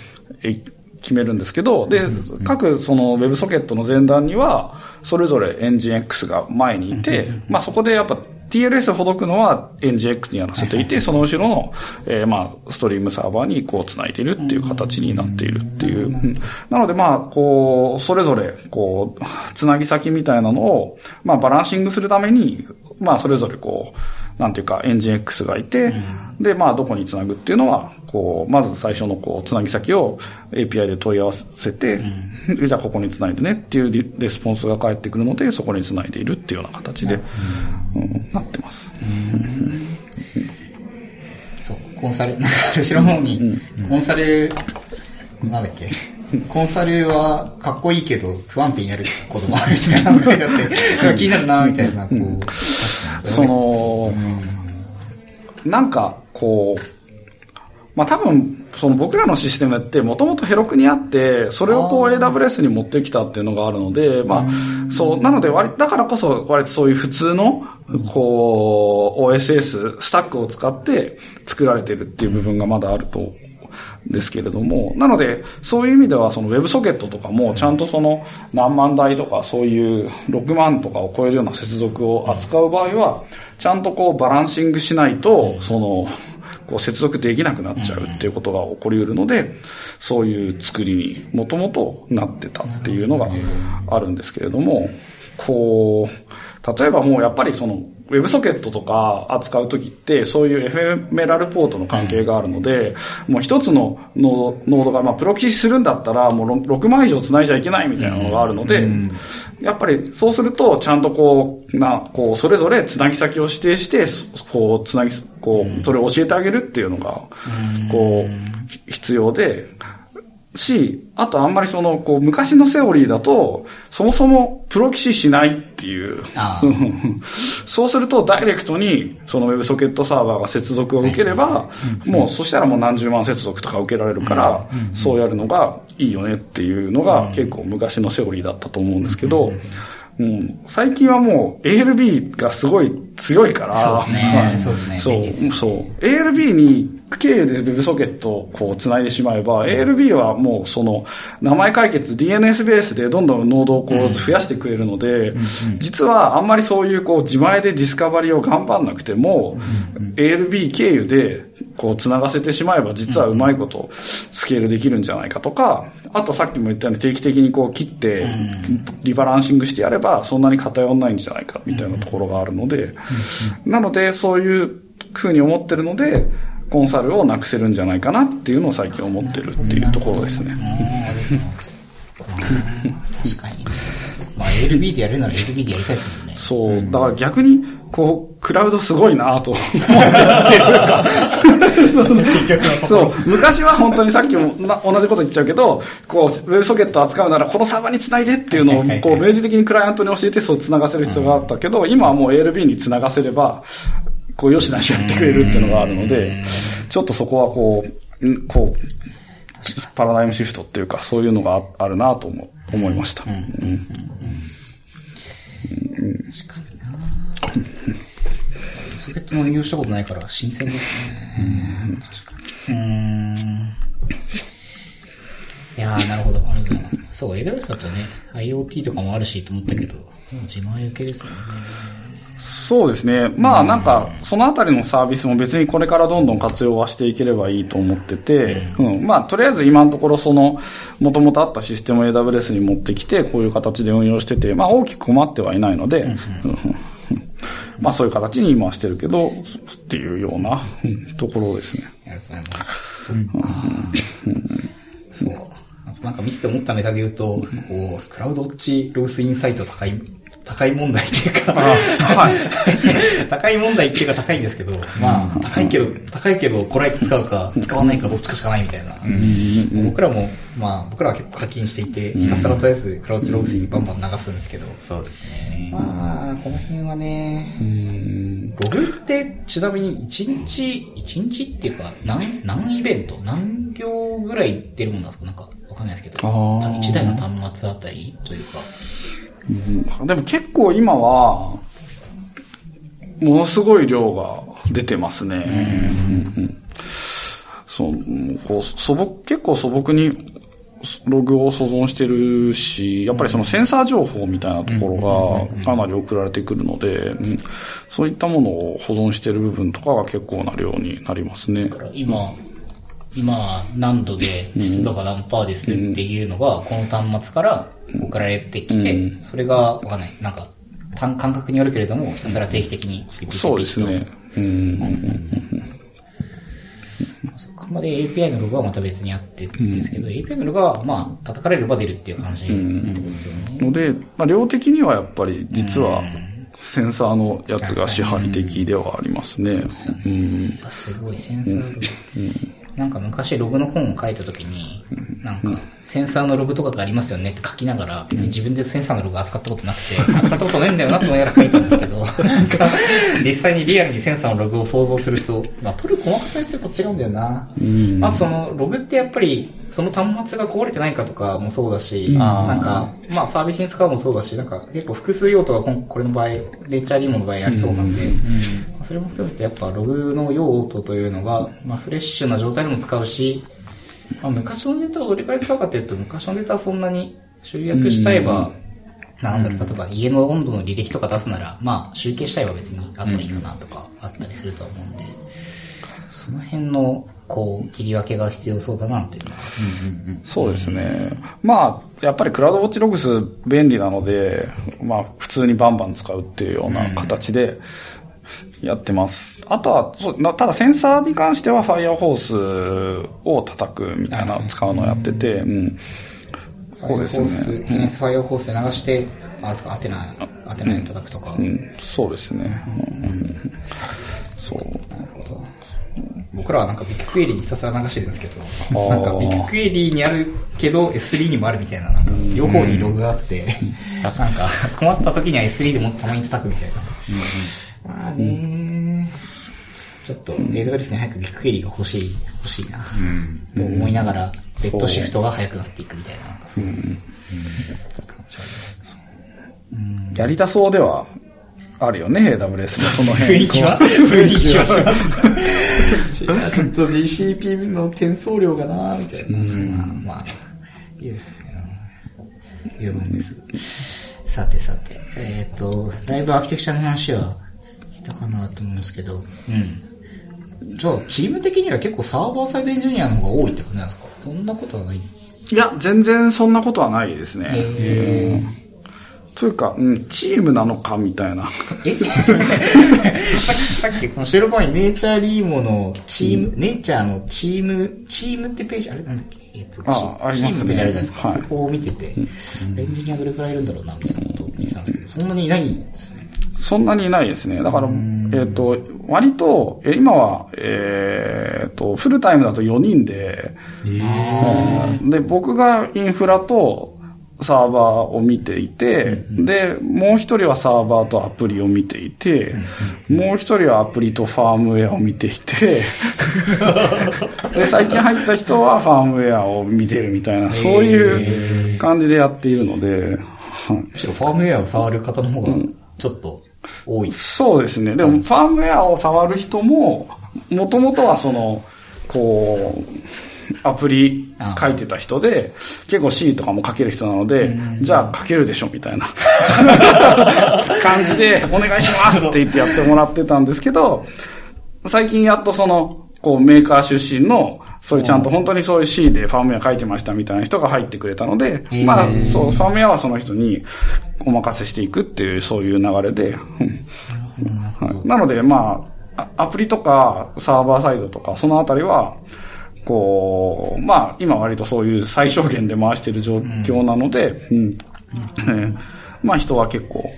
え決めるんですけど、で、各その WebSocket の前段には、それぞれ NGX が前にいて、まあそこでやっぱ TLS ほどくのは NGX にやらせていて、その後ろの、えーまあ、ストリームサーバーにこう繋いでいるっていう形になっているっていう。うんなのでまあ、こう、それぞれ、こう、繋ぎ先みたいなのを、まあ、バランシングするために、まあ、それぞれこう、なんていうか、エンジン X がいて、で、まあ、どこにつなぐっていうのは、こう、まず最初のこう、つなぎ先を API で問い合わせて、でじゃあここにつないでねっていうリレスポンスが返ってくるので、そこにつないでいるっていうような形で、うん。なってます。そう、コンサル、後ろの方に、コンサル、なんだっけ、コンサルはかっこいいけど不安定になることもあるみたいなって、気になるなみたいな、こう、その、なんか、こう、まあ、多分、その僕らのシステムってもともとヘロクにあって、それをこう AWS に持ってきたっていうのがあるので、まあ、そう、なので割、だからこそ割とそういう普通の、こう、OSS、スタックを使って作られてるっていう部分がまだあるとですけれども、なので、そういう意味では、その WebSocket とかも、ちゃんとその何万台とか、そういう6万とかを超えるような接続を扱う場合は、ちゃんとこうバランシングしないと、その、こう接続できなくなっちゃうっていうことが起こり得るので、そういう作りにもともとなってたっていうのがあるんですけれども、こう、例えばもうやっぱりその、WebSocket とか扱うときって、そういうエフェメラルポートの関係があるので、もう一つのノードが、まあ、プロキシするんだったら、もう6万以上繋いじゃいけないみたいなのがあるので、やっぱりそうすると、ちゃんとこう、な、こう、それぞれ繋ぎ先を指定して、そこう、繋ぎ、こう、それを教えてあげるっていうのが、こう、ひ必要で、し、あとあんまりその、こう、昔のセオリーだと、そもそもプロキシしないっていう。あ そうすると、ダイレクトに、その WebSocket サーバーが接続を受ければ、もう、そしたらもう何十万接続とか受けられるから、そうやるのがいいよねっていうのが、結構昔のセオリーだったと思うんですけど、うん、最近はもう ALB がすごい強いから、そうですね。はい。そうですね。そう。そう。ALB に経由で WebSocket をこう繋いでしまえば、ALB はもうその名前解決 DNS ベースでどんどんノードをこう増やしてくれるので、実はあんまりそういうこう自前でディスカバリーを頑張んなくても、ALB 経由でこう繋がせてしまえば実はうまいことスケールできるんじゃないかとか、あとさっきも言ったように定期的にこう切ってリバランシングしてやればそんなに偏んないんじゃないかみたいなところがあるので、なのでそういうふうに思ってるので、コンサルをなくせるんじゃないかなっていうのを最近思ってるっていうところですね。確かに。まあ LB でやるなら LB でやりたいですもんね。そう、だから逆に、こう、クラウドすごいなと思ってるか。そう、昔は本当にさっきもな同じこと言っちゃうけど、こう、ウェブソケット扱うならこのサーバーにつないでっていうのを、こう、明示的にクライアントに教えてそう繋がせる必要があったけど、今はもう ALB に繋がせれば、こう、よしなしやってくれるっていうのがあるので、ちょっとそこはこう、んこう、パラダイムシフトっていうか、そういうのがああるなと思思いました。うんソケットの利用したことないから新鮮ですね。確かに。うーん。いやー、なるほど。ありがとうございます。そう、AWS だとね、IoT とかもあるしと思ったけど、自前受けですもんね。そうですね。まあなんか、そのあたりのサービスも別にこれからどんどん活用はしていければいいと思ってて、うん。まあとりあえず今のところその、もともとあったシステムを AWS に持ってきて、こういう形で運用してて、まあ大きく困ってはいないので、うんまあそういう形に今はしてるけど、っていうようなうんところですね。ありがとうございます。そう。なんか見てて思ったネタで言うと、こう、クラウドウォッチロースインサイト高い、高い問題っていうか、はい。高い問題っていうか高いんですけど、まあ、高いけど、高いけど、こらえて使うか、使わないかどっちかしかないみたいな。僕らも、まあ、僕らは結構課金していて、ひたすらとりあえずクラウチロースインバンバン流すんですけど、そうですね。まあ、この辺はね、ログってちなみに1日、1日っていうか、何、何イベント？何行ぐらい出るもんなんですか？なんか、わかんないですけど、あー。1台の端末あたりというか、うんでも結構今は、ものすごい量が出てますね。うんうんそう、こう、素朴、結構素朴にログを保存してるし、やっぱりそのセンサー情報みたいなところがかなり送られてくるので、うんそういったものを保存してる部分とかが結構な量になりますね。今、今何度で湿度が何パーですっていうのが、この端末から送られてきて、うんそれがわかんない。なんか、単感覚によるけれども、ひたすら定期的に。そうですね。うん。そこまで API のログはまた別にあってですけど、API のログは、まあ、叩かれれば出るっていう感じですよね。ので、まあ、量的にはやっぱり実はセンサーのやつが支配的ではありますね。うん。すごいセンサーログ。なんか昔ログの本を書いた時に、なんか、センサーのログとかがありますよねって書きながら、別に自分でセンサーのログ扱ったことなくて、扱ったことねえんだよなと思いながら書いたんですけど、なんか、実際にリアルにセンサーのログを想像すると、まあ、取る細かさってやっぱ違うんだよな。あとその、ログってやっぱり、その端末が壊れてないかとかもそうだし、なんか、まあサービスに使うもそうだし、なんか結構複数用途がこんこれの場合、レイチャーリーモの場合ありそうなんで、それも含めてやっぱログの用途というのが、まあフレッシュな状態でも使うし、まあ昔のデータをどれくらい使うかっていうと、昔のデータはそんなに集約しちゃえば、なんだろう、例えば家の温度の履歴とか出すなら、まあ集計しちゃえば別に後でいいかなとかあったりすると思うんで、その辺の、こう、切り分けが必要そうだなっていうのは。そうですね。まあ、やっぱりクラウドウォッチログス便利なので、まあ、普通にバンバン使うっていうような形でやってます。あとは、そうなただセンサーに関しては Firehorse を叩くみたいな使うのをやってて、うん。そうですね。ファイアホース、ファイアホースで流して、あ、そうか、アテナ、アテナに叩くとか。うん、そうですね。うんそう。僕らはなんかビッグクエリーにひたすら流してるんですけど、ーなんかビッグクエリーにあるけど S3 にもあるみたいな、なんか両方にログがあって、なんか困った時には S3 でもたまに叩くみたいな。まあねちょっと AWS に早くビッグクエリーが欲しい、欲しいな、と思いながら、レッドシフトが早くなっていくみたいな、なんかそういう感じはありますね。やりたそうではあるよね、AWS のその辺。雰囲気は雰囲気はします。ちょっと GCP の転送量がなみたいな。まあ、いう、うんいう論です。さてさて、えっ、と、だいぶアーキテクチャの話はしたかなと思うんですけど、うん。じゃあ、チーム的には結構サーバーサイドエンジニアの方が多いってことなんですか？そんなことはない。いや、全然そんなことはないですね。へうんというか、うん、チームなのかみたいな。え？さっき、さっきこの収録前にネイチャーリーモのチーム、ネイチャーのチーム、チームってページ、あれなんだっけえっと、あチありますね。チームページあるじゃないですか。はい。そこを見てて、エンジニアどれくらいいるんだろうな、みたいなことを見てたんですけど、そんなにいないんですね。そんなにいないですね。だから、えっ、と、割と、え今は、えっ、と、フルタイムだと4人で、うん。で、僕がインフラとサーバーを見ていて、で、もう一人はサーバーとアプリを見ていて、もう一人はアプリとファームウェアを見ていて、で、最近入った人はファームウェアを見てるみたいな、そういう感じでやっているので、はい。むしろファームウェアを触る方の方が、ちょっと多い。そうですね。でも、ファームウェアを触る人も、もともとはその、こう、アプリ書いてた人で、結構 C とかも書ける人なので、じゃあ書けるでしょみたいな。感じで、お願いしますって言ってやってもらってたんですけど、最近やっとその、こうメーカー出身の、そういうちゃんと本当にそういう C でファームウェア書いてましたみたいな人が入ってくれたので、まあ、そう、ファームウェアはその人にお任せしていくっていう、そういう流れで、なので、まあ、あアプリとかサーバーサイドとか、そのあたりは、こう、まあ、今割とそういう最小限で回している状況なので、うん。えーまあ人は結構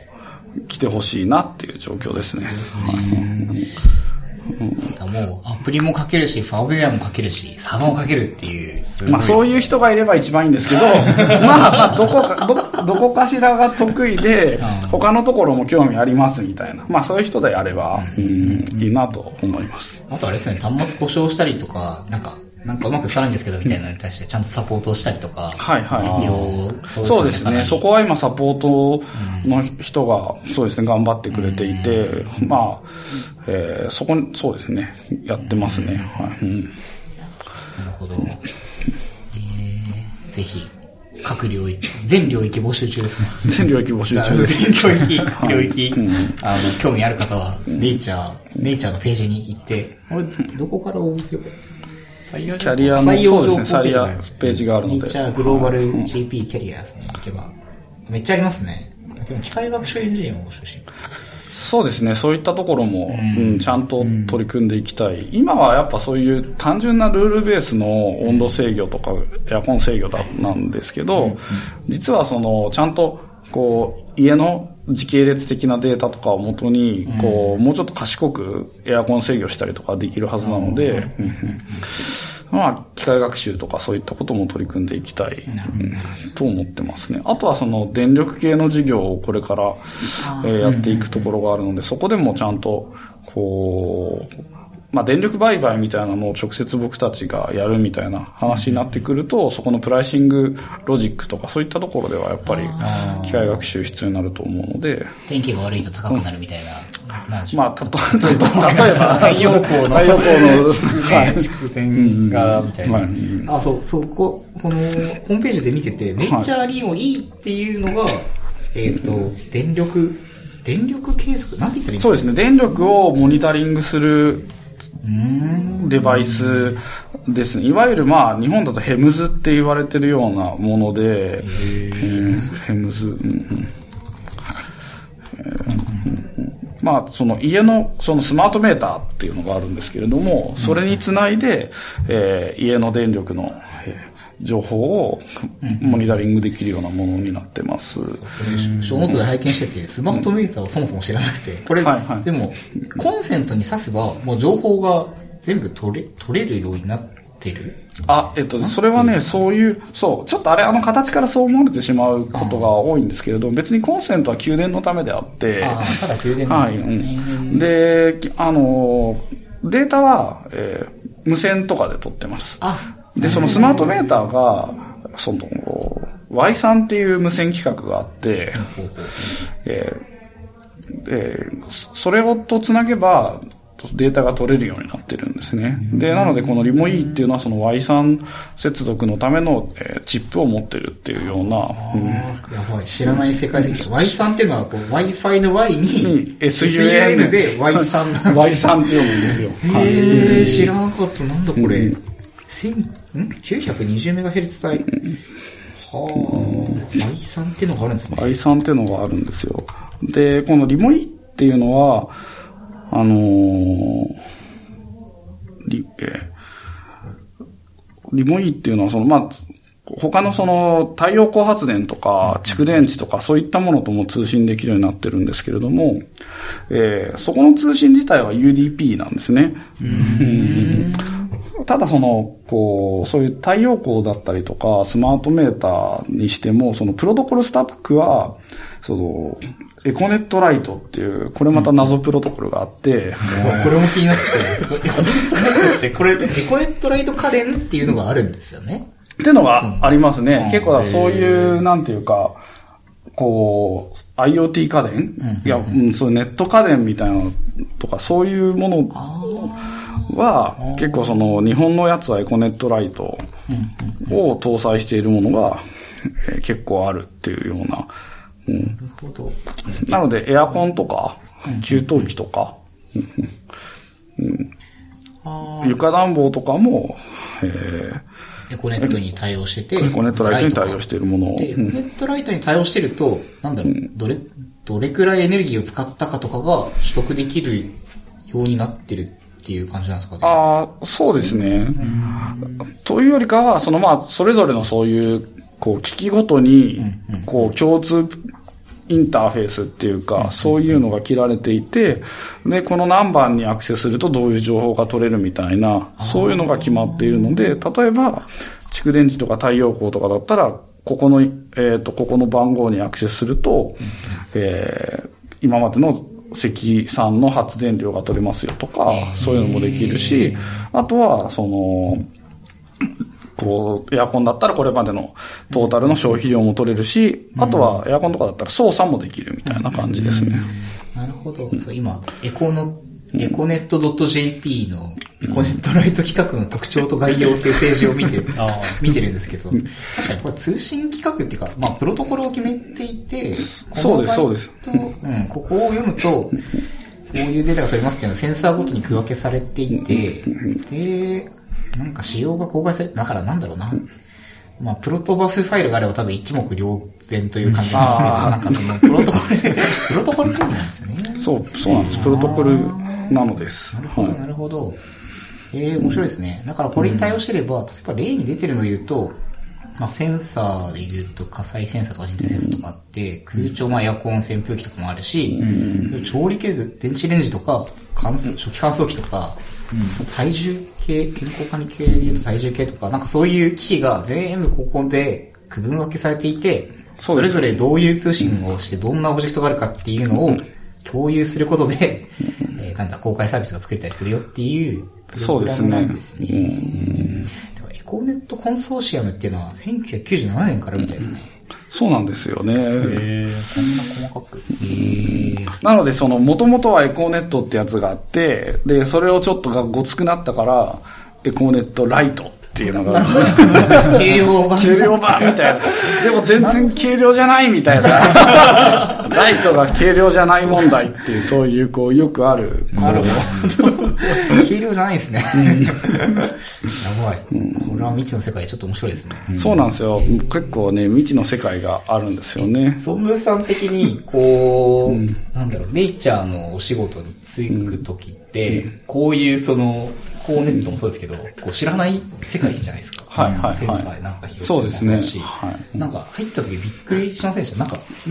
来てほしいなっていう状況ですね。もう、アプリも書けるし、ファームウェアも書けるし、サーバーも書けるっていう。まあそういう人がいれば一番いいんですけど、まあまあどこか、ど、どこかしらが得意で、他のところも興味ありますみたいな。まあそういう人であれば、うん、いいなと思います。あとあれですよね、端末故障したりとか、なんか、なんかうまく使わないんですけど、みたいなのに対してちゃんとサポートをしたりとか、はいはい必要そうですね。そこは。は今サポートの人が、そうですね、頑張ってくれていて、まあ、えーそこに、そうですね、やってますね。はいうんなるほど。えー、ぜひ、各領域、全領域募集中ですね。全領域募集中です。全領域、各 領域、あの、興味ある方は、ネイチャー、ネイチャーのページに行って、俺、どこから応募すればキャリアの、採用そうですね、キャリアページがあるので。ネイチャーグローバル JP キャリアですね、行けば。めっちゃありますね。でも、機械学習エンジニアも募集してる。そうですね、そういったところも、うんちゃんと取り組んでいきたい。今はやっぱそういう単純なルールベースの温度制御とかエアコン制御だなんですけど、実はその、ちゃんと、こう、家の時系列的なデータとかをもとに、こう、もうちょっと賢くエアコン制御したりとかできるはずなので、まあ、機械学習とかそういったことも取り組んでいきたい、うん。と思ってますね。あとはその電力系の事業をこれから、えーやっていくところがあるので、そこでもちゃんと、こう、まあ、電力売買みたいなのを直接僕たちがやるみたいな話になってくると、そこのプライシングロジックとかそういったところではやっぱり機械学習必要になると思うので、天気が悪いと高くなるみたいな、なん。まあ、たと、例えば、太陽光の太陽光の、はい。祝電が、みたいな。はいあ、そう、そう、こ、この、ホームページで見てて、ネイチャーリもいいっていうのが、えっ、と、電力、電力計測なんて言ったらいいんですか？そうですね。電力をモニタリングする。デバイスですね。いわゆるまあ、日本だとヘムズって言われてるようなもので、うんヘムズ、まあ、その家の、そのスマートメーターっていうのがあるんですけれども、それにつないで、えー家の電力の、えー情報をモニタリングできるようなものになってます。ショーノートで拝見してて、スマートメーターをそもそも知らなくて、これ、はいはいでも、コンセントに挿せば、もう情報が全部取れ、取れるようになってる？あ、えっと、それはね、そういう、そう、ちょっとあれ、あの形からそう思われてしまうことが多いんですけれど、別にコンセントは給電のためであって、ああ、ただ充電ですよね。うん。で、あの、データは、えー無線とかで取ってます。あ、で、そのスマートメーターが、その、Y3 っていう無線規格があって、えーえーそそれをとつなげば、データが取れるようになってるんですね。で、なのでこのリモイーっていうのはその Y3 接続のための、えーチップを持ってるっていうような、うんやばい、知らない世界的。Y3 っていうのは、こう、Wi-Fi の Y にに、SUN で Y3 なん Y3 って読むんですよ。はいへー、知らなかった。なんだこれ。千、ん ?920MHz 帯？はあ、Y3 っていうのがあるんですね。Y3 っていうのがあるんですよ。で、このリモイっていうのは、あのーリ、えーリモイっていうのは、その、まあ、他のその太陽光発電とか蓄電池とかそういったものとも通信できるようになってるんですけれども、えーそこの通信自体は UDP なんですね。うんただその、こう、そういう太陽光だったりとか、スマートメーターにしても、そのプロトコルスタックは、その、エコネットライトっていう、これまた謎プロトコルがあって、そう、これも気になってて、エコネットライトって、これ、エコネットライト家電っていうのがあるんですよね。っていうのがありますね。うん。結構そういう、なんていうか、こう、IoT 家電、いや、うん、そうネット家電みたいなのとか、そういうものは、結構その、日本のやつはエコネットライトを搭載しているものが、えー結構あるっていうような。うん、なるほど。なので、エアコンとか、給湯器とか、あ床暖房とかも、えエコネットに対応してて、ーエコネットライトに対応しているものを、で、エコうんネットライトに対応してると、なんだろう、どれ、どれくらいエネルギーを使ったかとかが取得できるようになってるっていう感じなんですかね。ああ、そうですね。というよりかは、そのまあ、それぞれのそういう、こう、機器ごとに、こう、共通インターフェースっていうか、そういうのが切られていて、で、この何番にアクセスするとどういう情報が取れるみたいな、そういうのが決まっているので、例えば、蓄電池とか太陽光とかだったら、ここの、えっ、と、ここの番号にアクセスすると、えー今までの積算の発電量が取れますよとか、そういうのもできるし、あとは、その、こう、エアコンだったらこれまでのトータルの消費量も取れるし、あとはエアコンとかだったら操作もできるみたいな感じですね。なるほど。そう今、エコの、エコネット .jp のエコネットライト企画の特徴と概要っていうページを見て、見てるんですけど、確かにこれ通信規格っていうか、まあ、プロトコルを決めていて、そうですそうです。うん、ここを読むと、こういうデータが取れますっていうのはセンサーごとに区分けされていて、で、なんか仕様が公開さだからなんだろうな。まあ、プロトバフファイルがあれば多分一目瞭然という感じなんですけど、なんかその、プロトコル、プロトコルなんですよね。そう、そうなんです。プロトコルなのです。なるほど、はいなるほど。えー、面白いですね。だからこれに対応してれば、例えば例に出てるので言うと、まあ、センサーで言うと火災センサーとか人体センサーとかあって、空調、まあ、エアコン、扇風機とかもあるし、調理系図、電子レンジとか、乾燥初期乾燥機とか、体重計、健康管理系で言うと体重計とか、なんかそういう機器が全部ここで区分分けされていて、そそうれぞれどういう通信をしてどんなオブジェクトがあるかっていうのを共有することで、えーなんだ、公開サービスが作れたりするよっていうプログラムなんですね。でもエコーネットコンソーシアムっていうのは1997年からみたいですね。そうなんですよね。えー、こんな細かく。えー、なので、その、元々はエコーネットってやつがあって、で、それをちょっとがごつくなったから、エコーネットライトっていうのが、軽量版。軽量版みたいな。でも全然軽量じゃないみたいな。ライトが軽量じゃない問題っていう、そういう、こう、よくある。なるほど。軽量じゃないですね。やばい。これは未知の世界ちょっと面白いですね。そうなんですよ。結構ね、未知の世界があるんですよね。ソンムーさん的に、こう、なんだろう、ネイチャーのお仕事に就くときって、こういうその、コーネットもそうですけど、こう知らない世界じゃないですか。はいはいはい。センサーなんか拾ってそうですね。はい。なんか入った時びっくりしませんでした？なん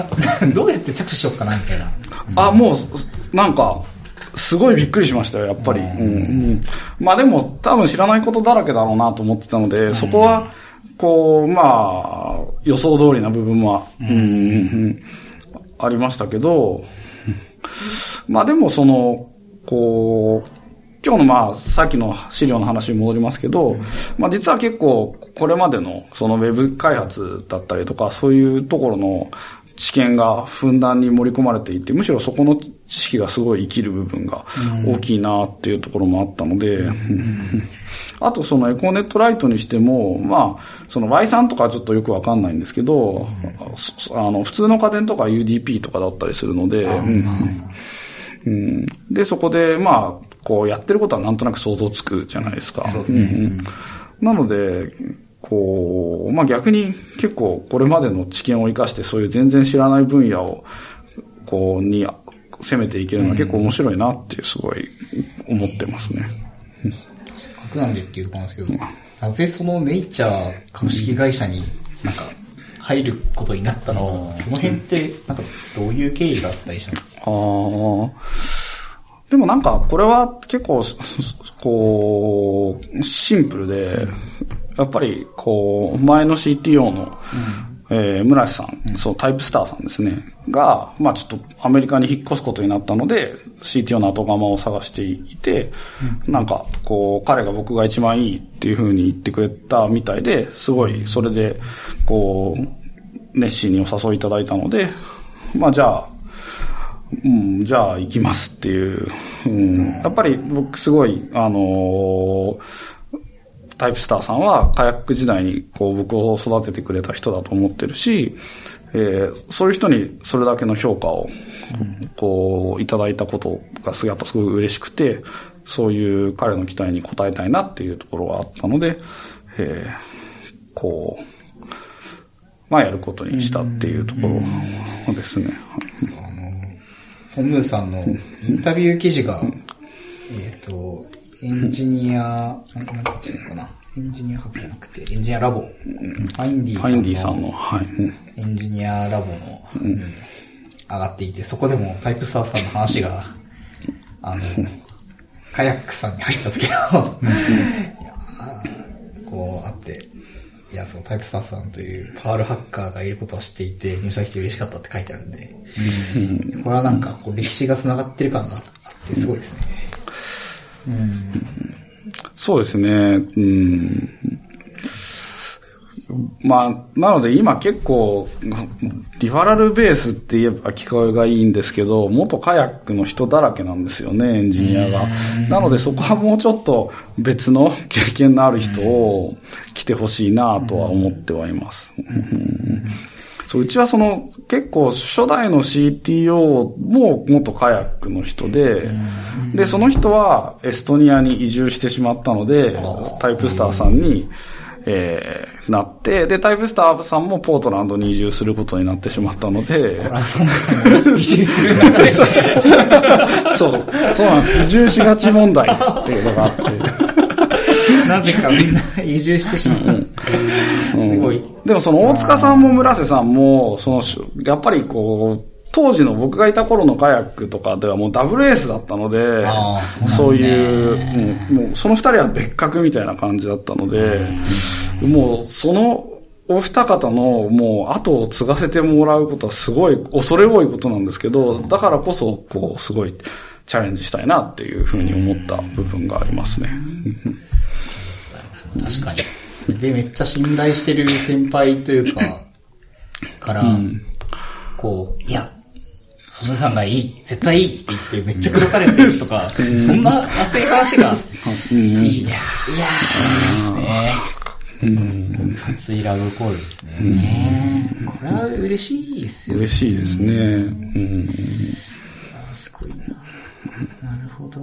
か、な どうやって着手しようかなみたいな。あ、もう、なんか、すごいびっくりしましたよ、やっぱり。うん。うんまあでも、多分知らないことだらけだろうなと思ってたので、そこは、こう、まあ、予想通りな部分は、うんうんうん。ありましたけど、まあでもその、こう、今日のまあ、さっきの資料の話に戻りますけど、まあ実は結構、これまでのそのウェブ開発だったりとか、そういうところの知見がふんだんに盛り込まれていて、むしろそこの知識がすごい生きる部分が大きいなっていうところもあったので、あとそのエコーネットライトにしても、まあ、その Y さんとかはちょっとよくわかんないんですけど、そあの、普通の家電とか UDP とかだったりするので、うん。うん。で、そこで、まあ、こうやってることはなんとなく想像つくじゃないですか。そうですねんんなので、こう、まあ逆に結構これまでの知見を生かしてそういう全然知らない分野を、こう、に攻めていけるのは結構面白いなっていうすごい思ってますね。せっかくなんでっていうところなんですけど、なぜそのネイチャー株式会社になんか入ることになったの？か、その辺ってなんかどういう経緯があったりしたんですか？ああ。でもなんか、これは結構、こう、シンプルで、やっぱり、こう、前の CTO の、えー村瀬さん、そう、タイプスターさんですね、が、まあちょっとアメリカに引っ越すことになったので、CTO の後釜を探していて、なんか、こう、彼が僕が一番いいっていう風に言ってくれたみたいで、すごい、それで、こう、熱心にお誘いいただいたので、まあじゃあ、うん、じゃあ行きますっていう。うん、やっぱり僕すごい、あのタイプスターさんはカヤック時代にこう僕を育ててくれた人だと思ってるし、えーそういう人にそれだけの評価を、こう、いただいたことがすやっぱすごい嬉しくて、そういう彼の期待に応えたいなっていうところがあったので、えーこう、まあやることにしたっていうところですね。 songmu さんのインタビュー記事が、えっと、エンジニア、なんて言ってるのかな。エンジニアハブじゃなくて、エンジニアラボ。 Findy Findy ささんのんの、はい。うんエンジニアラボの、に上がっていて、そこでもタイプスターさんの話が、あの、カヤックさんに入った時の、こうあって、いや、そう、タイプスターさんというパールハッカーがいることは知っていて、入社できて嬉しかったって書いてあるんで、これはなんか、こう、歴史が繋がってる感があって、すごいですね。そうですね。うん。まあ、なので今結構、リファラルベースって言えば聞こえがいいんですけど、元カヤックの人だらけなんですよね、エンジニアが。なのでそこはもうちょっと別の経験のある人を来てほしいなとは思ってはいます。そう、うちはその、結構初代の CTO も元カヤックの人で、で、その人はエストニアに移住してしまったので、タイプスターさんに、えー、なって、で、タイプスターさんもポートランドに移住することになってしまったので、これはそもそも移住する中で、そう、そうなんです。移住しがち問題っていうのがあって。なぜかみんな移住してしまう。すごい。でもその大塚さんも村瀬さんも、その、やっぱりこう、当時の僕がいた頃のカヤックとかではもうダブルエースだったので、そうねそういう、うんもうその二人は別格みたいな感じだったので、もうそのお二方のもう後を継がせてもらうことはすごい恐れ多いことなんですけど、だからこそ、こう、すごいチャレンジしたいなっていうふうに思った部分がありますね。確かに。で、めっちゃ信頼してる先輩というか、から、こう、いや、ソムさんがいい、絶対いいって言ってめっちゃ口説かれてるとか、そんな熱い話が、いやー、いやー、ですね。熱いラブコールですね。ねこれは嬉しいですよね。嬉しいですね。うんすごいな。なるほど。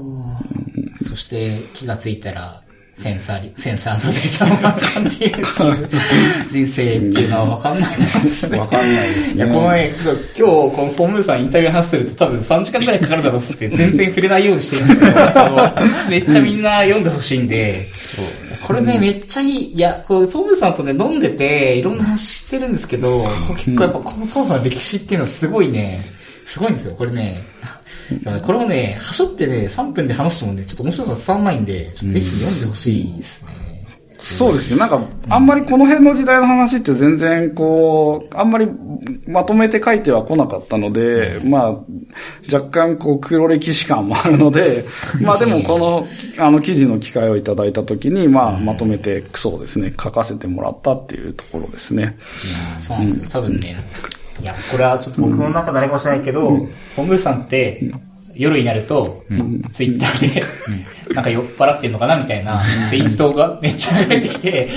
そして気がついたら、センサーに、センサーのデータを扱っていう人生っていうのはわかんないですね。わかんないですねいや、このね、今日、このソンムーさんインタビュー話すると多分3時間くらいかかるだろうって全然触れないようにしてるんですけど、めっちゃみんな読んでほしいんで、これね、めっちゃいい。いや、こう、ソンムーさんとね、飲んでて、いろんな話してるんですけど、結構やっぱこのソンムーさんの歴史っていうのはすごいね、すごいんですよ。これね、これをね、はしょってね、3分で話してもね、ちょっと面白さ伝わんないんで、ちょっとぜひ読んでほしいですね。そうですね。なんか、あんまりこの辺の時代の話って全然こう、あんまりまとめて書いては来なかったので、まあ、若干こう黒歴史感もあるので、まあでもこの、あの記事の機会をいただいたときに、まあまとめてそうですね、書かせてもらったっていうところですね。いやーそうなんですよ。多分ね、いや、これはちょっと僕の中であれかもしれないけど、本部さんって、夜になると、ツイッターで、なんか酔っ払ってんのかなみたいなツイートがめっちゃ流れてきて、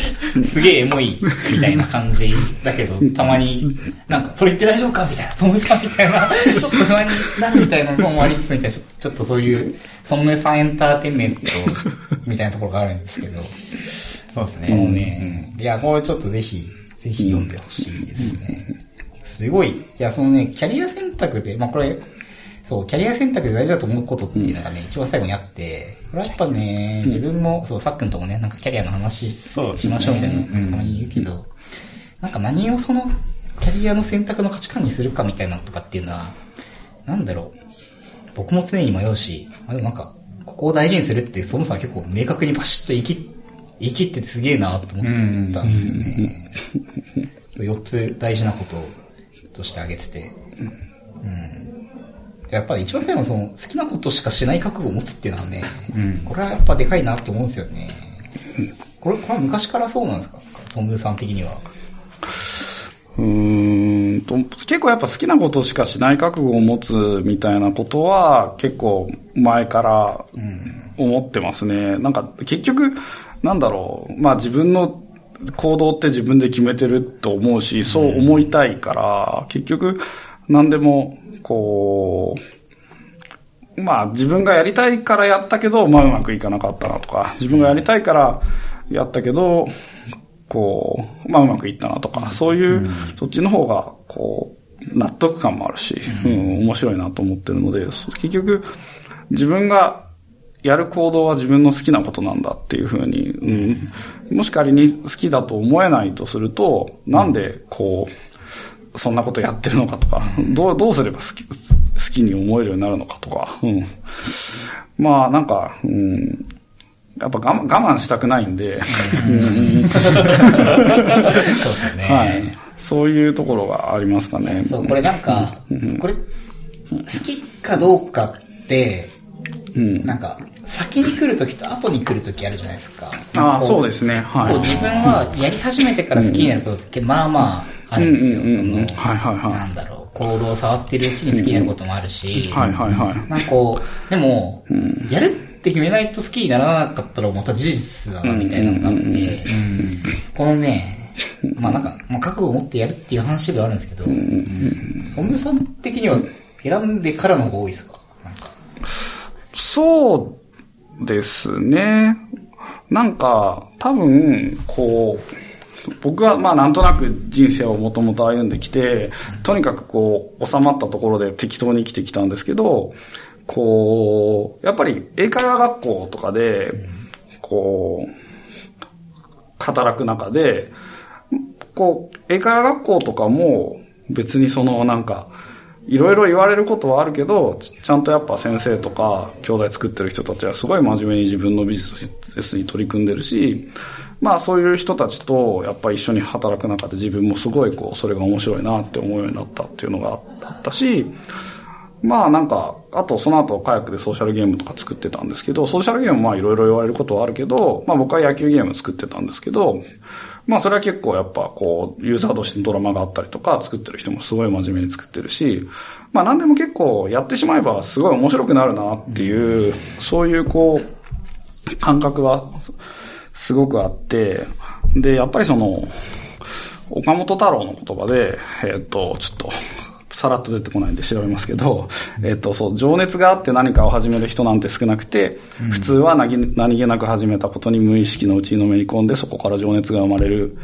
すげえエモいみたいな感じだけど、たまに、なんか、それ言って大丈夫かみたいな、ソンムさんみたいな、ちょっと不安になるみたいなのもありつつみたいな、ちょっとそういう、ソンムさんエンターテインメントみたいなところがあるんですけど、そうですね。もうね、いや、これちょっとぜひ、ぜひ読んでほしいですね。すごい。いや、そのね、キャリア選択で、まあこれ、そう、キャリア選択で大事だと思うことっていうのがね、一番最後にあって、これはやっぱね、自分も、そう、さっくんともね、なんかキャリアの話しましょうみたいなのたまに言うけど、なんか何をその、キャリアの選択の価値観にするかみたいなのとかっていうのは、なんだろう。僕も常に迷うし、あでもなんか、ここを大事にするって、そもそも結構明確にバシッと言い切言い切っててすげえなと思ったんですよね。4つ大事なこととして挙げてて。うん。やっぱり一番最後のその好きなことしかしない覚悟を持つっていうのはね、これはやっぱでかいなと思うんですよね。これ、これは昔からそうなんですか？ソンブーさん的には。うーんと、結構やっぱ好きなことしかしない覚悟を持つみたいなことは結構前から思ってますね。なんか結局、なんだろう、まあ自分の行動って自分で決めてると思うし、そう思いたいから、結局何でもこう、まあ自分がやりたいからやったけど、まあうまくいかなかったなとか、自分がやりたいからやったけど、こう、まあうまくいったなとか、そういう、そっちの方が、こう、納得感もあるし、うん、面白いなと思ってるので、そ結局、自分がやる行動は自分の好きなことなんだっていうふうに、うん、もし仮に好きだと思えないとすると、なんでこう、そんなことやってるのかとか、どう、どうすれば好き、好きに思えるようになるのかとか、うん。まあなんか、うん、やっぱ我慢我慢したくないんで、そうですよね。はい。そういうところがありますかね。そう、これなんか、これ、好きかどうかって、うん。なんか、先に来るときと後に来るときあるじゃないですか。ああ、そうでですね。はい。自分はやり始めてから好きになることって、まあまああるんですよ。その、はいはいはい。なんだろう、行動を触ってるうちに好きになることもあるし、はいはいはい。なんかこう、でも、やるって決めないと好きにならなかったらまた事実だな、みたいなのがあって、このね、まあなんか、まあ、覚悟を持ってやるっていう話ではあるんですけど、ソングさん的には選んでからの方が多いですか？なんか。そうですね。なんか、多分、こう、僕はまあなんとなく人生をもともと歩んできて、とにかくこう、収まったところで適当に生きてきたんですけど、こう、やっぱり英会話学校とかで、こう、働く中で、こう、英会話学校とかも別にそのなんか、いろいろ言われることはあるけど、ちゃんとやっぱ先生とか教材作ってる人たちはすごい真面目に自分のビジネスに取り組んでるし、まあそういう人たちとやっぱ一緒に働く中で自分もすごいこう、それが面白いなって思うようになったっていうのがあったし、まあなんか、あとその後カヤックでソーシャルゲームとか作ってたんですけど、ソーシャルゲームまあいろいろ言われることはあるけど、まあ僕は野球ゲーム作ってたんですけど、まあそれは結構やっぱこう、ユーザー同士のドラマがあったりとか、作ってる人もすごい真面目に作ってるし、まあ何でも結構やってしまえばすごい面白くなるなっていう、そういうこう、感覚はすごくあって、で、やっぱりその、岡本太郎の言葉で、えっ、と、ちょっと、さらっと出てこないんで調べますけど、えっ、と、そう、情熱があって何かを始める人なんて少なくて、普通は何何気なく始めたことに無意識のうちにのめり込んで、そこから情熱が生まれる、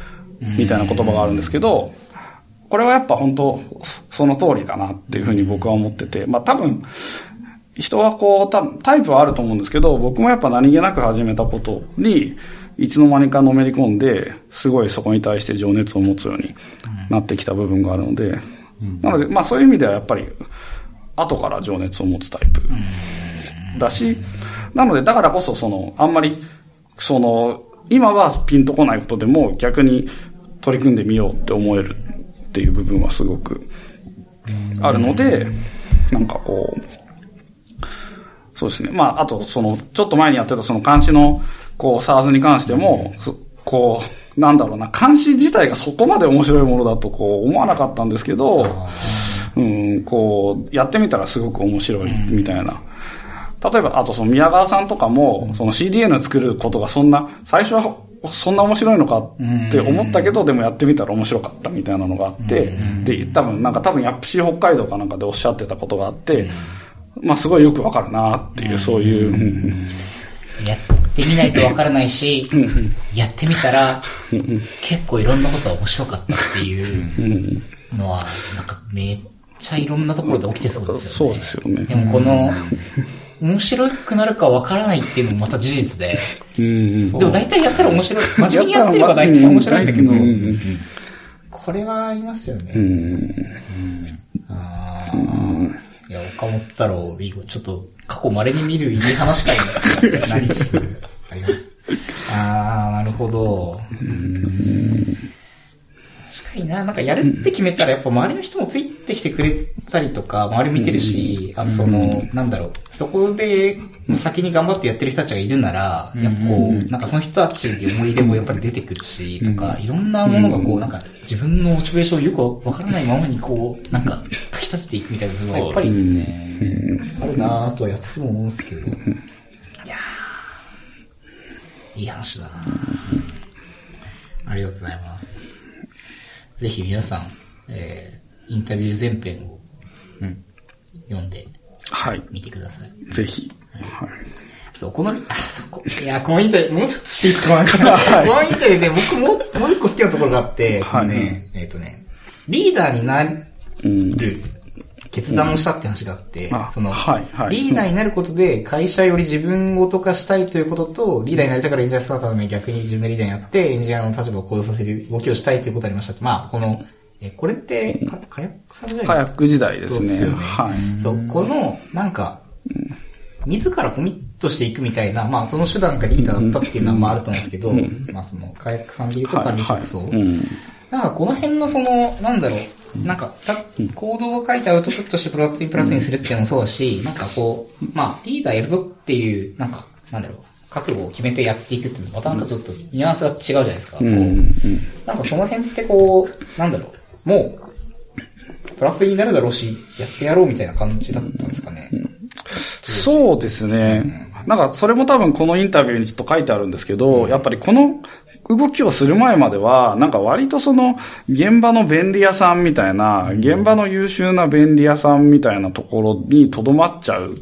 みたいな言葉があるんですけど、これはやっぱ本当、そその通りだなっていうふうに僕は思ってて、まあ多分、人はこう、タイプはあると思うんですけど、僕もやっぱ何気なく始めたことに、いつの間にかのめり込んで、すごいそこに対して情熱を持つようになってきた部分があるので、なので、まあそういう意味ではやっぱり、後から情熱を持つタイプだし、なので、だからこそその、あんまり、その、今はピンとこないことでも逆に取り組んでみようって思えるっていう部分はすごくあるので、なんかこう、そうですね。まあ、あと、その、ちょっと前にやってたその監視の、こう、サーズに関しても、こう、なんだろうな、監視自体がそこまで面白いものだと、こう、思わなかったんですけど、うん、こう、やってみたらすごく面白い、みたいな。例えば、あとその宮川さんとかも、その CDN 作ることがそんな、最初はそんな面白いのかって思ったけど、でもやってみたら面白かったみたいなのがあって、で、多分、なんか多分、ヤップシー北海道かなんかでおっしゃってたことがあって、まあすごいよくわかるなっていう、そういう、うん。やってみないとわからないし、やってみたら、結構いろんなことは面白かったっていうのは、なんかめっちゃいろんなところで起きてそうですよね。そうですよね。でもこの、面白くなるかわからないっていうのもまた事実で、うん。でも大体やったら面白い、真面目にやってれば大体面白いんだけどこれはありますよね。うん。あーいや、岡本太郎、いいちょっと過去稀に見るいい話会になりつつあります。あー、なるほど。確かにな、なんかやるって決めたらやっぱ周りの人もついてきてくれたりとか、周り見てるし、あとその、なんだろう、そこで先に頑張ってやってる人たちがいるなら、やっぱこう、なんかその人たちで思い入れもやっぱり出てくるし、とか、いろんなものがこう、なんか自分のモチベーションをよくわからないままにこう、なんか、立てていくみたいなのがやっぱり、あるなぁとはやっても思うんですけど。いやーいい話だなありがとうございます。ぜひ皆さん、えー、インタビュー全編を、読んではい。みてください。ぜひ。はい。そう、この、あ、そこ。いや、このインタビュー、もうちょっと知ってもらえたら、このインタビューで僕も、もう一個好きなところがあって、はいね、えっ、とね、リーダーになる決断をしたって話があって、うんあその、はいはいリーダーになることで会社より自分ごと化したいということと、リーダーになりたからエンジニアスタートのために逆に自分がリーダーになって、エンジニアの立場を行動させる動きをしたいということがありました。まあ、この、え、これって、か、カヤックさんじゃない？カヤック時代ですすね。よね。はい。そう、この、なんか、自らコミットしていくみたいな、まあその手段がリーダーだったっていうのはまああると思うんですけど、まあその、カヤックさんで言うと管理職層。なんかこの辺のその、なんだろう、なんか、た行動を書いてアウトプットしてプロダクトにプラスにするっていうのもそうだし、なんかこう、まあリーダーやるぞっていう、なんか、なんだろう、覚悟を決めてやっていくっていうのは、またなんかちょっとニュアンスが違うじゃないですか。うんなんかその辺ってこう、なんだろう、もう、プラスになるだろうし、やってやろうみたいな感じだったんですかね。そうですね。なんか、それも多分このインタビューにちょっと書いてあるんですけど、やっぱりこの動きをする前までは、なんか割とその、現場の便利屋さんみたいな、現場の優秀な便利屋さんみたいなところにとどまっちゃう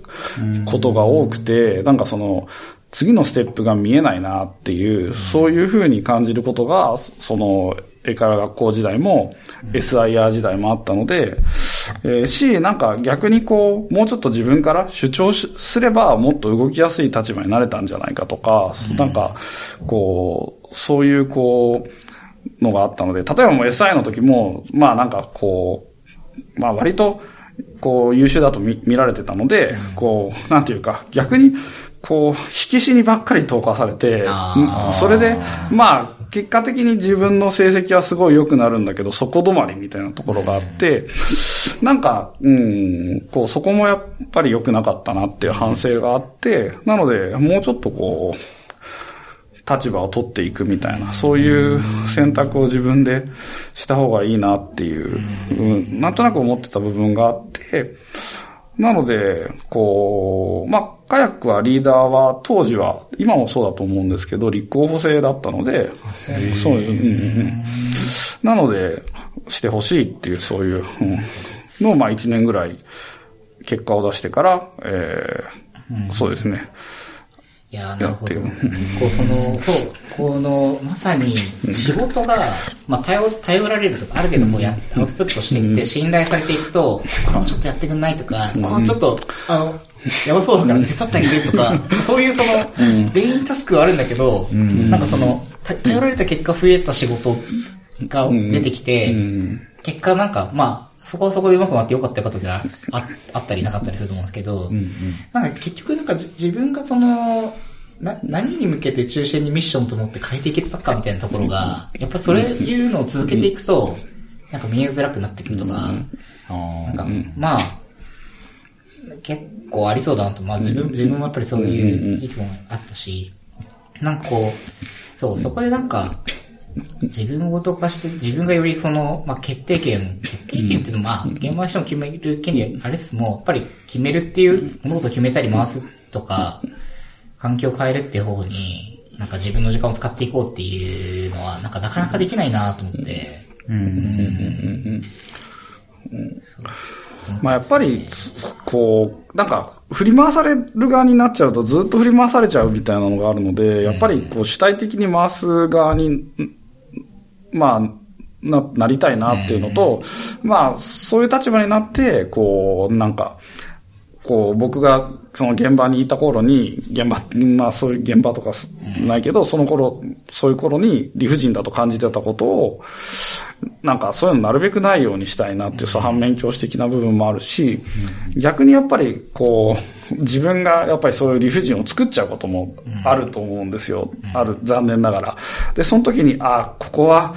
ことが多くて、なんかその、次のステップが見えないなっていう、そういう風に感じることが、その、英会話学校時代も、SIR 時代もあったので、えーし、なんか逆にこう、もうちょっと自分から主張しすればもっと動きやすい立場になれたんじゃないかとか、なんか、こう、そういうこう、のがあったので、例えばもう SI の時も、まあなんかこう、まあ割と、こう優秀だと見見られてたので、こう、なんていうか、逆に、こう、引き死にばっかり投下されてそれで、まあ、結果的に自分の成績はすごい良くなるんだけど、そこ止まりみたいなところがあって、なんか、うん、こう、そこもやっぱり良くなかったなっていう反省があって、なので、もうちょっとこう、立場を取っていくみたいな、そういう選択を自分でした方がいいなっていう、うん、なんとなく思ってた部分があって、なので、こう、まあ、カヤックはリーダーは当時は、今もそうだと思うんですけど、立候補制だったので、そう、うんうんうん。なので、してほしいっていう、そういう、うん、のを、まあ、1年ぐらい、結果を出してから、えーそうですね。いやーなるほど。こう、その、そう、この、まさに、仕事が、まあ、頼、頼られるとか、ある程度こうや、アウトプットしていって、信頼されていくと、これもちょっとやってくんないとか、こう、ちょっと、あの、やばそうだから手伝ってあげてとか、そういうその、メインタスクはあるんだけど、なんかその、た頼られた結果増えた仕事が出てきて、結果なんか、まあ、そこはそこでうまく回ってよかったよかったじゃああったりなかったりすると思うんですけど、なんか結局なんかじ自分がその、な、何に向けて中心にミッションと思って変えていけたかみたいなところが、やっぱそれいうのを続けていくと、なんか見えづらくなってくるとか、なんか、まあ、結構ありそうだなと、まあ自分、自分もやっぱりそういう時期もあったし、なんかこう、そう、そこでなんか、自分ごと化して、自分がよりその、まあ、決定権、決定権っていうのは、まあ、現場の人も決める権利あれですも、やっぱり決めるっていう、物事を決めたり回すとか、環境を変えるっていう方に、なんか自分の時間を使っていこうっていうのは、なんかなかなかできないなと思って、まあやっぱり、こう、なんか、振り回される側になっちゃうとずっと振り回されちゃうみたいなのがあるので、やっぱりこう主体的に回す側に、まあ、な、なりたいなっていうのと、まあ、そういう立場になって、こう、なんか、こう、僕がその現場にいた頃に、現場、まあそういう現場とかすないけど、その頃、そういう頃に理不尽だと感じてたことを、なんかそういうのなるべくないようにしたいなっていう、そう反面教師的な部分もあるし、逆にやっぱりこう、自分がやっぱりそういう理不尽を作っちゃうこともあると思うんですよ。ある、残念ながら。で、その時に、ああ、ここは、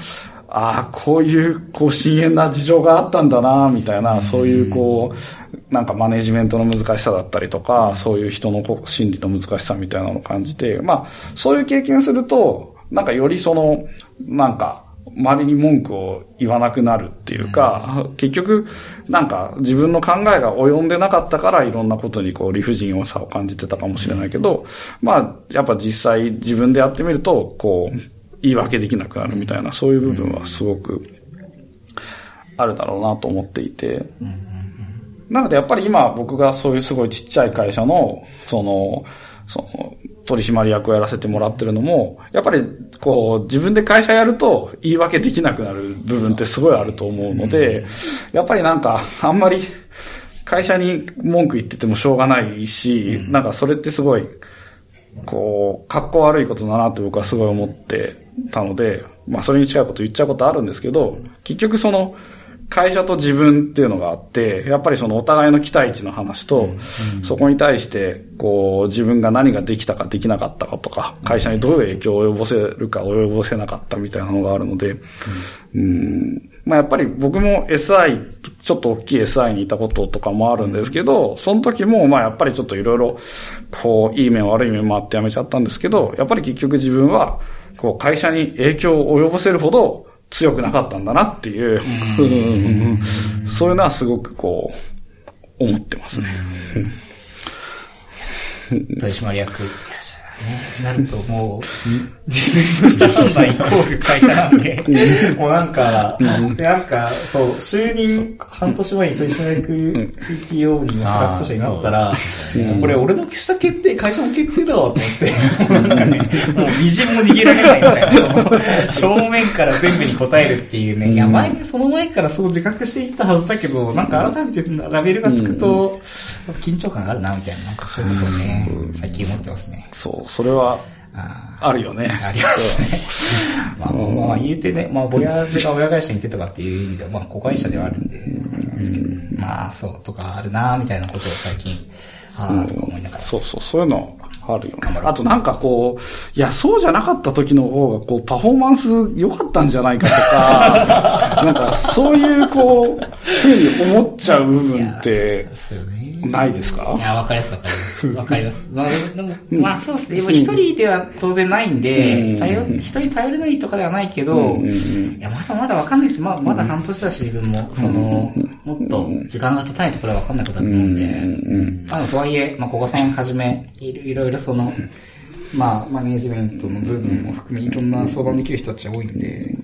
ああ、こういう、こう、深淵な事情があったんだな、みたいな、そういう、こう、なんかマネジメントの難しさだったりとか、そういう人の心理の難しさみたいなのを感じて、まあ、そういう経験すると、なんかよりその、なんか、周りに文句を言わなくなるっていうか、結局、なんか自分の考えが及んでなかったからいろんなことにこう理不尽さを感じてたかもしれないけど、まあ、やっぱ実際自分でやってみると、こう、言い訳できなくなるみたいな、そういう部分はすごくあるだろうなと思っていて、なのでやっぱり今僕がそういうすごいちっちゃい会社の、その、その、取締役をやらせてもらってるのも、やっぱりこう自分で会社やると言い訳できなくなる部分ってすごいあると思うので、やっぱりなんかあんまり会社に文句言っててもしょうがないし、なんかそれってすごい、こう、格好悪いことだなって僕はすごい思ってたので、まあそれに近いこと言っちゃうことあるんですけど、結局その、会社と自分っていうのがあって、やっぱりそのお互いの期待値の話と、そこに対して、こう、自分が何ができたかできなかったかとか、会社にどういう影響を及ぼせるか及ぼせなかったみたいなのがあるので、うん、まあやっぱり僕も SI、ちょっと大きい SI にいたこととかもあるんですけど、その時もまあやっぱりちょっといろいろ、こう、いい面悪い面もあって辞めちゃったんですけど、やっぱり結局自分は、こう、会社に影響を及ぼせるほど強くなかったんだなっていう、うん。そういうのはすごくこう、思ってますね。取締役、ね、なるともう、自分とした判断イコール会社なんで、もうなんか、なんか、そう、就任半年前に取締役 CTO にフラクト社になったら、これ俺のした決定、会社の決定だわと思って、なんかね、もう微塵も逃げられないみたいな、正面から全部に答えるっていうね、いや前、その前からそう自覚していったはずだけど、なんか改めてラベルがつくと、緊張感があるな、みたいな、そういうことをね、最近思ってますね。そう、それは、ああるよね。ありますね。まあ、まあ、言うてね、まあ、ボヤージュが親会社にいてとかっていう意味では、まあ、子会社ではあるんで、ですけど、まあ、そう、とかあるなみたいなことを最近、ああ、とか思いながら。そうそう、そういうのあるよね。あとなんかこう、いや、そうじゃなかった時の方が、こう、パフォーマンス良かったんじゃないかとか、なんか、そういう、こう、ふうに思っちゃう部分って。ないですか？いや、わかりますわかります。わかります。まあ、でも、まあそうですね。でも一人では当然ないんで、頼、人に頼れないとかではないけど、いや、まだまだわかんないです。まあ、まだ半年だし、自分も、その、もっと時間が経たないところはわかんないことだと思うんで、あの、とはいえ、まあ、ここさんはじめ、いろいろいろその、まあ、マネージメントの部分も含め、いろんな相談できる人たちが多いんで、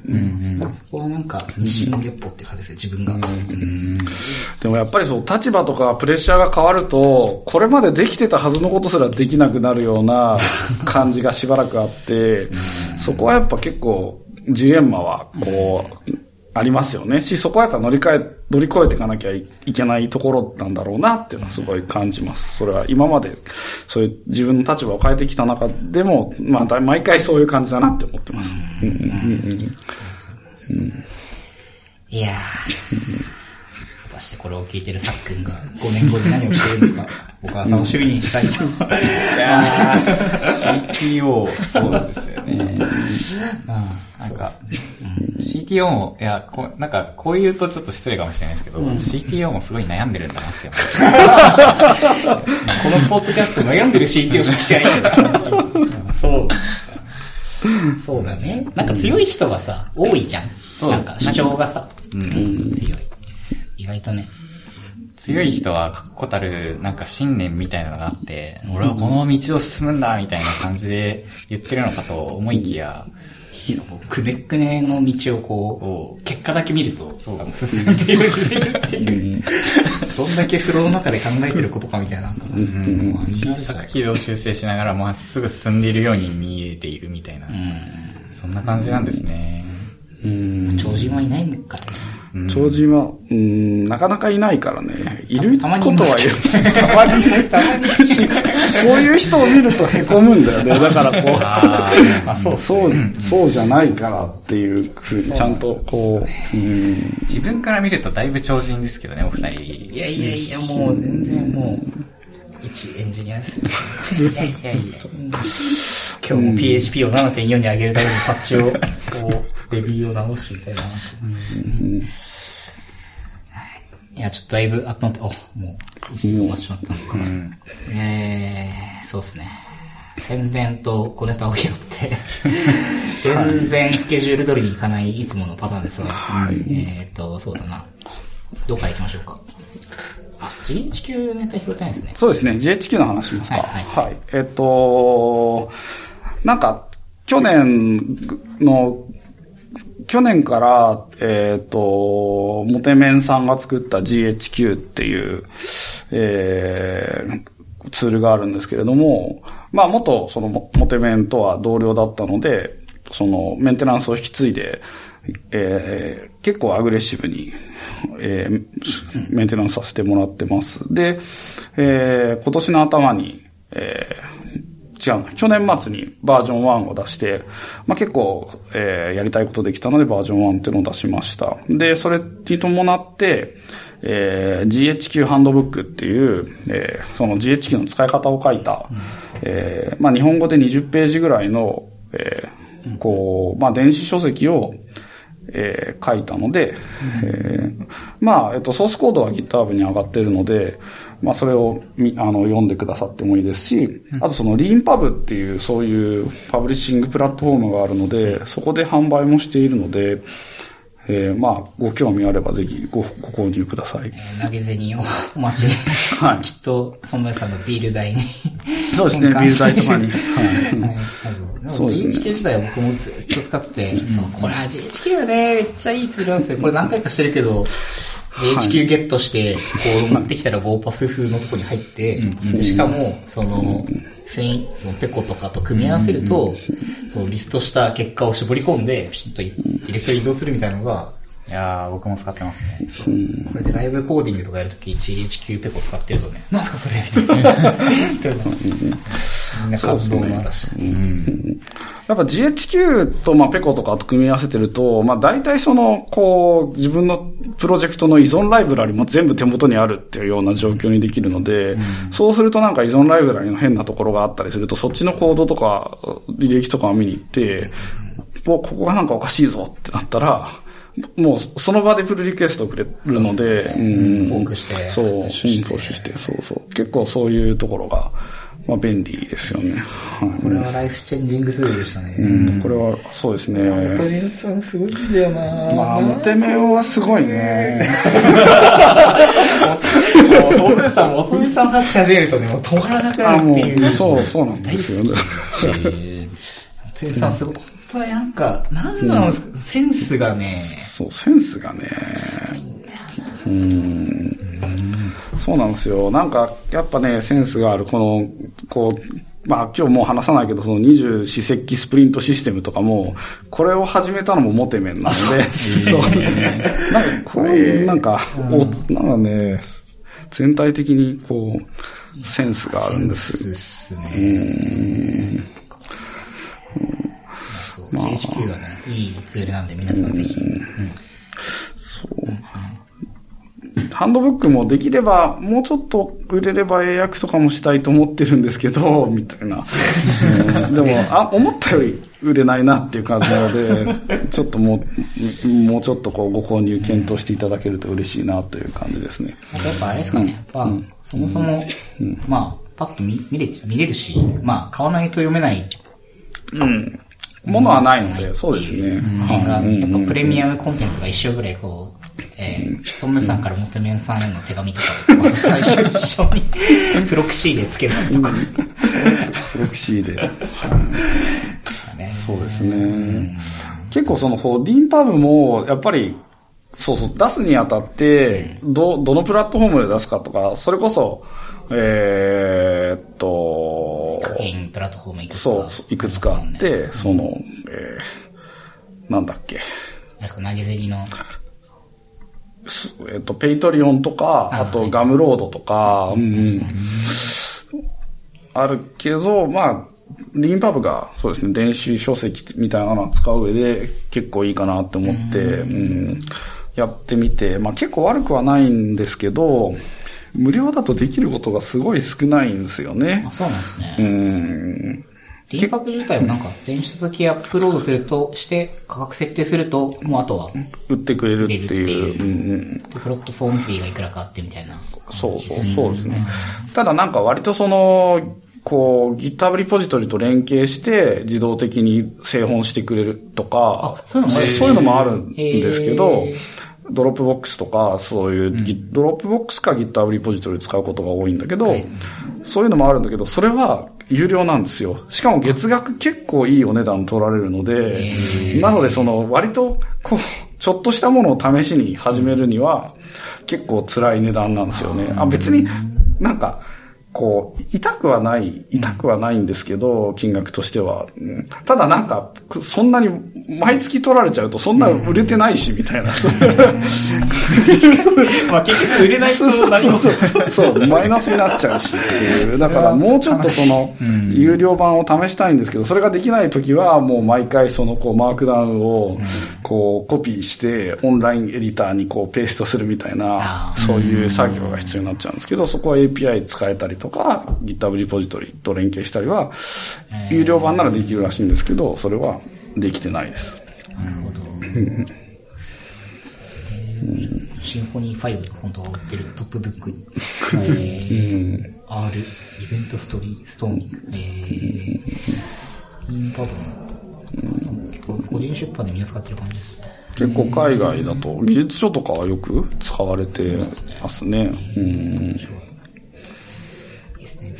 そこはなんか、日進月歩って感じですね、自分が。でもやっぱりそう、立場とかプレッシャーが変わると、これまでできてたはずのことすらできなくなるような 感じがしばらくあって、そこはやっぱ結構、ジレンマは、こう、ありますよね。し、そこはやっぱ乗り換え、乗り越えていかなきゃいけないところなんだろうなっていうのはすごい感じます。それは今まで、そういう自分の立場を変えてきた中でも、まあだ、毎回そういう感じだなって思ってます。うんうんうんいやー。してこれを聞いてるさっくんが5年後に何をしているのか、僕は楽しみにしたいと。いやー CTO、そうですよね。なんか、CTO も、いや、こうなんか、こう言うとちょっと失礼かもしれないですけど、CTO もすごい悩んでるんだなって思って。このポッドキャスト悩んでる CTO しかしてないけど。そう。そうだね。なんか強い人がさ、多いじゃん。そうなんか主張がさ、うん、強い。意外とね。強い人は確固たるなんか信念みたいなのがあって、俺はこの道を進むんだみたいな感じで言ってるのかと思いきや、くねくねの道をこう、結果だけ見ると、進んでいるっていう。どんだけフローの中で考えてることかみたいな。小さく軌道修正しながらまっすぐ進んでいるように見えているみたいな、そんな感じなんですね。超人はいないのかね。超人は、うん、なかなかいないからね。いるたまにことはいる。たまにね、たまにし、そういう人を見ると凹むんだよね。だからこう、あ、そうそう、そうじゃないからっていうふうにちゃんとこう、うん、自分から見るとだいぶ超人ですけどね、お二人。いやいやいや、もう全然もう、一エンジニアですよ。いやいやいや。今日も PHP を7.4に上げるためにパッチを、こう、レビューを直すみたいな。いや、ちょっとだいぶ、あとって、お、もう、一時終わってしまったのかな。えー、そうっすね。宣伝と小ネタを拾って、全然スケジュール通りにいかないいつものパターンですが、えっと、そうだな。どこから行きましょうか？あ、GHQ ネタ拾ってないですね。そうですね。GHQ の話しますか。はいはいはい。えっと、なんか、去年の、去年から、えっ、と、モテメンさんが作った GHQ っていう、えー、ツールがあるんですけれども、まあ元そのモモテメンとは同僚だったので、そのメンテナンスを引き継いで、えー結構アグレッシブに、えーメンテナンスさせてもらってます。で、えー今年の頭に、えー違うな、去年末にバージョン1を出して、まあ、結構、えーやりたいことできたのでバージョン1っていうのを出しました。で、それに伴って、えー GHQ ハンドブックっていう、えーその GHQ の使い方を書いた、えーまあ、日本語で20ページぐらいの、えーこう、まあ、電子書籍を、えー書いたので、えーまあ、えっと、ソースコードは GitHub に上がってるので、まあ、それをみあの読んでくださってもいいですし、あとその LeanPub っていうそういうパブリッシングプラットフォームがあるので、そこで販売もしているので、えーまあ、ご興味あればぜひごご購入ください。えー投げ銭をお待ち。はいきっと、ソンムさんのビール代に。そうですね、ビール代とかに。はいはい。そうですね GHQ 自体は僕もずっと使ってて、そう、これは GHQ はね、めっちゃいいツールなんですよ。これ何回かしてるけど、GHQ ゲットして、こう 持ってきたら Go パス風のとこに入って、でしかも、その、繊維、そのペコとかと組み合わせると、そのリストした結果を絞り込んで、ピシッとディレクトリ移動するみたいなのが、いやー、僕も使ってますね。これでライブコーディングとかやるとき GHQ ペコ使ってるとね、なんすかそれ？みたいな。みたいな。みんな感動の嵐。やっぱ GHQ とまあペコとかと組み合わせてると、まあ大体その、こう、自分のプロジェクトの依存ライブラリも全部手元にあるっていうような状況にできるので、そうするとなんか依存ライブラリの変なところがあったりすると、そっちのコードとか、履歴とかを見に行って、もうここがなんかおかしいぞってなったら、もうその場でプルリクエストをくれるので、うんフォークしてそう、うん、フォークして、そうそう。結構そういうところが、まあ便利ですよね。はいこれはライフチェンジングツールでしたね。うん、これは、そうですね。モテメンさんすごいんだよなまあ、モテメオはすごいね。もう、トムさん、モテメンさん話し始めるとね、もう止まらなくなるっていう。う、そう、そうなんですよね。モテメンさんすごい、本当はなんか、なんなんですか、センスがね、そう、センスがね。うん。そうなんですよ。なんか、やっぱね、センスがある、この、こう、まあ今日もう話さないけど、その二十四節気スプリントシステムとかも、これを始めたのもモテメンなので、そう。なんか、これ、なんか、お、なんかね、全体的にこう、センスがあるんです。センスっすね。そう、GHQ はね、いいツールなんで皆さんぜひ。ハンドブックもできれば、もうちょっと売れれば英訳とかもしたいと思ってるんですけど、みたいな。う んでも、あ、思ったより売れないなっていう感じなので、ちょっともう、もうちょっとこうご購入検討していただけると嬉しいなという感じですね。やっぱあれですかね、やっぱ、そもそも、まあ、パッと見見れ見れるし、まあ、買わないと読めないうん。ものはないので、そうですね。やっぱプレミアムコンテンツが一生ぐらいこう、えー、ソンムさんからモテメンさんへの手紙とかを、最初に一緒に、プロクシーでつけるとか、プロキシーで。ね。そうですね。結構その、こう、 Leanpub も、やっぱり、そうそう、出すにあたって、ど、どのプラットフォームで出すかとか、それこそ、えーっと、課金プラットフォームいくつか。そうそう、いくつかあって、その、えー、なんだっけ、もんね。なんですか、投げ銭の？すえっと、 Patreon とか、ああと Gumroad とか、うんうんあるけど、まあ、リーンパブが、そうですね、電子書籍みたいなのを使う上で結構いいかなって思って、うんやってみて、まあ結構悪くはないんですけど、無料だとできることがすごい少ないんですよねあ、。そうなんですね。うん。リンパブ自体はなんか、電子書籍アップロードすると、して、価格設定すると、もうあとは、売ってくれるっていう。うんうんプラットフォームフィーがいくらかあってみたいな。そうそう、そうですね。ただなんか割とその、こう、GitHub リポジトリと連携して自動的に製本してくれるとか、あそういうのもあるんですけどへー、 Dropbox とか、そういう、Git- Dropbox か GitHub リポジトリ使うことが多いんだけど、はいそういうのもあるんだけど、それは有料なんですよ。しかも月額結構いいお値段取られるので、なのでその割と、こう、ちょっとしたものを試しに始めるには、結構辛い値段なんですよね。あ、別になんか、こう、痛くはない、痛くはないんですけど、金額としては。うんただなんか、そんなに、毎月取られちゃうと、そんな売れてないし、みたいな。そう まあ結局売れないとそうそうそうそう。マイナスになっちゃうしっていう。だからもうちょっとその、有料版を試したいんですけど、それができないときは、もう毎回その、こう、マークダウンを、こう、コピーして、オンラインエディターにこう、ペーストするみたいなそういう作業が必要になっちゃうんですけど、そこは API 使えたりとか、GitHub リポジトリと連携したりは、有料版ならできるらしいんですけど、それはできてないです。なるほど。シンフォニー5が本当は売ってるトップブックに、えー、R、イベントストリー、ストーミング、えー、インパブの、結構個人出版でみんな使ってる感じですね。結構海外だと、技術書とかはよく使われてますね。うん。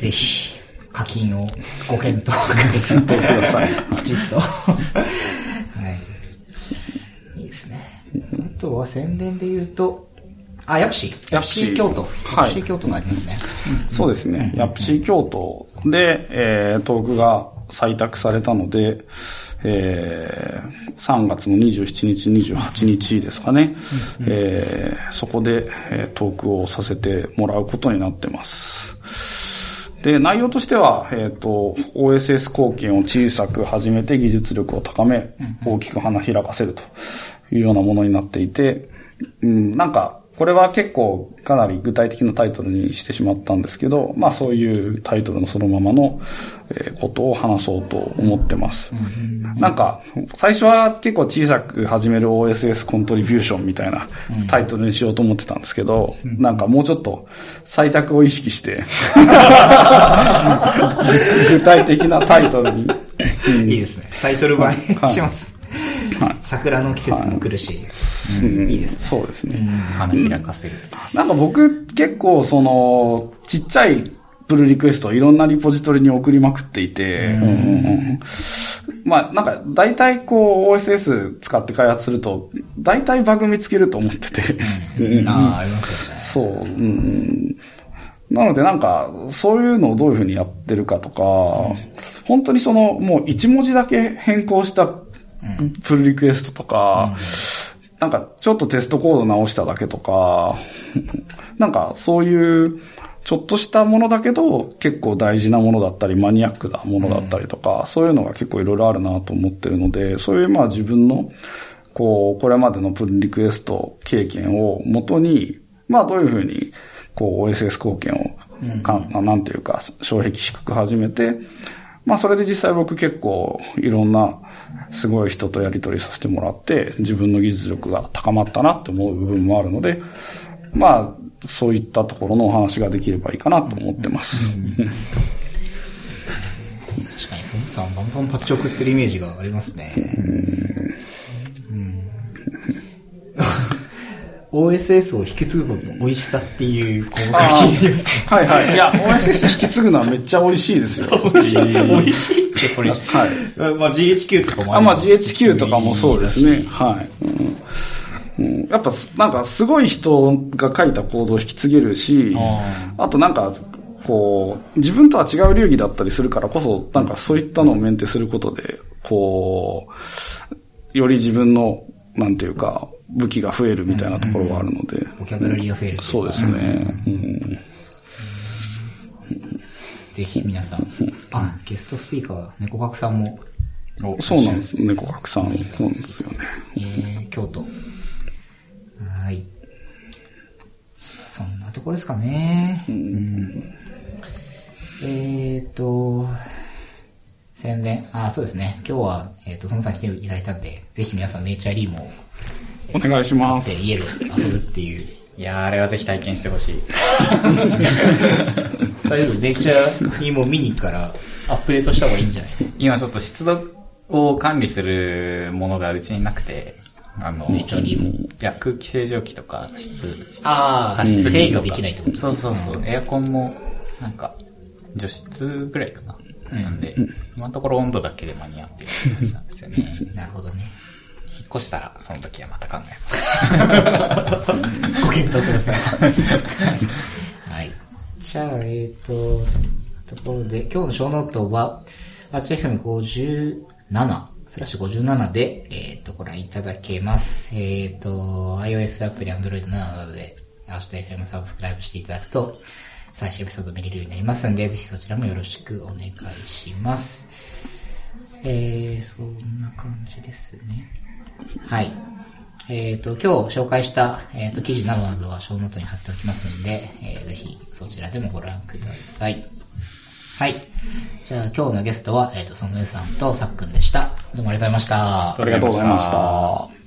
ぜひ、課金をご検討くください。きちっと。はい。いいですね。あとは宣伝で言うと、あ、ヤプシー。ヤプシー京都。はいヤプシー京都がありますね。そうですね。ヤプシー京都で、えー、トークが採択されたので、えー、3月の27日、28日ですかね。えー、そこで、えートークをさせてもらうことになってます。で、内容としては、えっ、と、OSS 貢献を小さく始めて技術力を高め、大きく花開かせるというようなものになっていて、うん、なんか、これは結構かなり具体的なタイトルにしてしまったんですけど、まあそういうタイトルのそのままのえーことを話そうと思ってます。なんか、最初は結構小さく始める OSS コントリビューションみたいなタイトルにしようと思ってたんですけど、なんかもうちょっと採択を意識して、具体的なタイトルに。いいですね。タイトル映えします。はい。桜の季節も来るし、うん。いいですね。そうですね。花開かせる。なんか僕結構その、ちっちゃいプルリクエストをいろんなリポジトリに送りまくっていて、うん。うん。うん。まあなんか大体こう OSS 使って開発すると、大体バグ見つけると思ってて、うん。ああ、ありますよね。そう、うん。なのでなんか、そういうのをどういうふうにやってるかとか、本当にその、もう一文字だけ変更したプルリクエストとか、なんかちょっとテストコード直しただけとか、なんかそういう、ちょっとしたものだけど、結構大事なものだったり、マニアックなものだったりとか、そういうのが結構いろいろあるなと思ってるので、そういうまあ自分の、こう、これまでのプルリクエスト経験を元に、まあどういうふうに、こう OSS 貢献を、かなんていうか、障壁低く始めて、まあそれで実際僕結構いろんなすごい人とやり取りさせてもらって、自分の技術力が高まったなって思う部分もあるので、まあそういったところのお話ができればいいかなと思ってます。確かに、そのさんバンバンパッチ送ってるイメージがありますね。うん。OSS を引き継ぐことの美味しさっていう項目が気になりますね。はいはい。いや、OSS 引き継ぐのはめっちゃ美味しいですよ。美味しい。美味しいってこれ。はい。まあ GHQ とかもあ、まある GHQ とかもそうですね。はい。うんうん、やっぱ、なんかすごい人が書いたコードを引き継げるし、あとなんか、こう、自分とは違う流儀だったりするからこそ、なんかそういったのをメンテすることで、こう、より自分の、なんていうか、武器が増えるみたいなところがあるので、ボキャブラリーが増える。そうですね。うんぜひ皆さん。あ、ゲストスピーカーは猫角さんも、そうなんです。猫角さん。そうなんですよね。えー、京都。はい。そんなところですかね。えーと、宣伝。あ、そうですね。今日は、えっ、と、そのさん来ていただいたんで、ぜひ皆さんネイチャーリームをお願いしま。です家で遊ぶっていう。いやー、あれはぜひ体験してほしい。大丈夫ネイチャーリームを見に行くから、アップデートした方がいいんじゃない？今ちょっと湿度を管理するものがうちになくて、あの、ネイチャーリームいや、空気清浄機とか湿、ああ、加湿制御できないってこと？そうそうそう。エアコンも、なんか、除湿ぐらいかな。なんで、今のところ温度だけで間に合ってる感じなんですよね。なるほどね。引っ越したら、その時はまた考えます。ご検討ください。はい。じゃあ、えっ、と、ところで、今日のショーノートは、 ajito.fm57、スラッシュ57で、えっ、と、ご覧いただけます。えっ、と、iOS アプリ、Android などで、明日 FM サブスクライブしていただくと、最新エピソード見れるようになりますんで、ぜひそちらもよろしくお願いします。えー、そんな感じですね。はい。えっ、と、今日紹介した、えっ、と、記事などなどはショーノートに貼っておきますんで、えーぜひそちらでもご覧ください。はい。じゃあ今日のゲストは、えっ、と、ソムエさんとさっくんでした。どうもありがとうございました。ありがとうございました。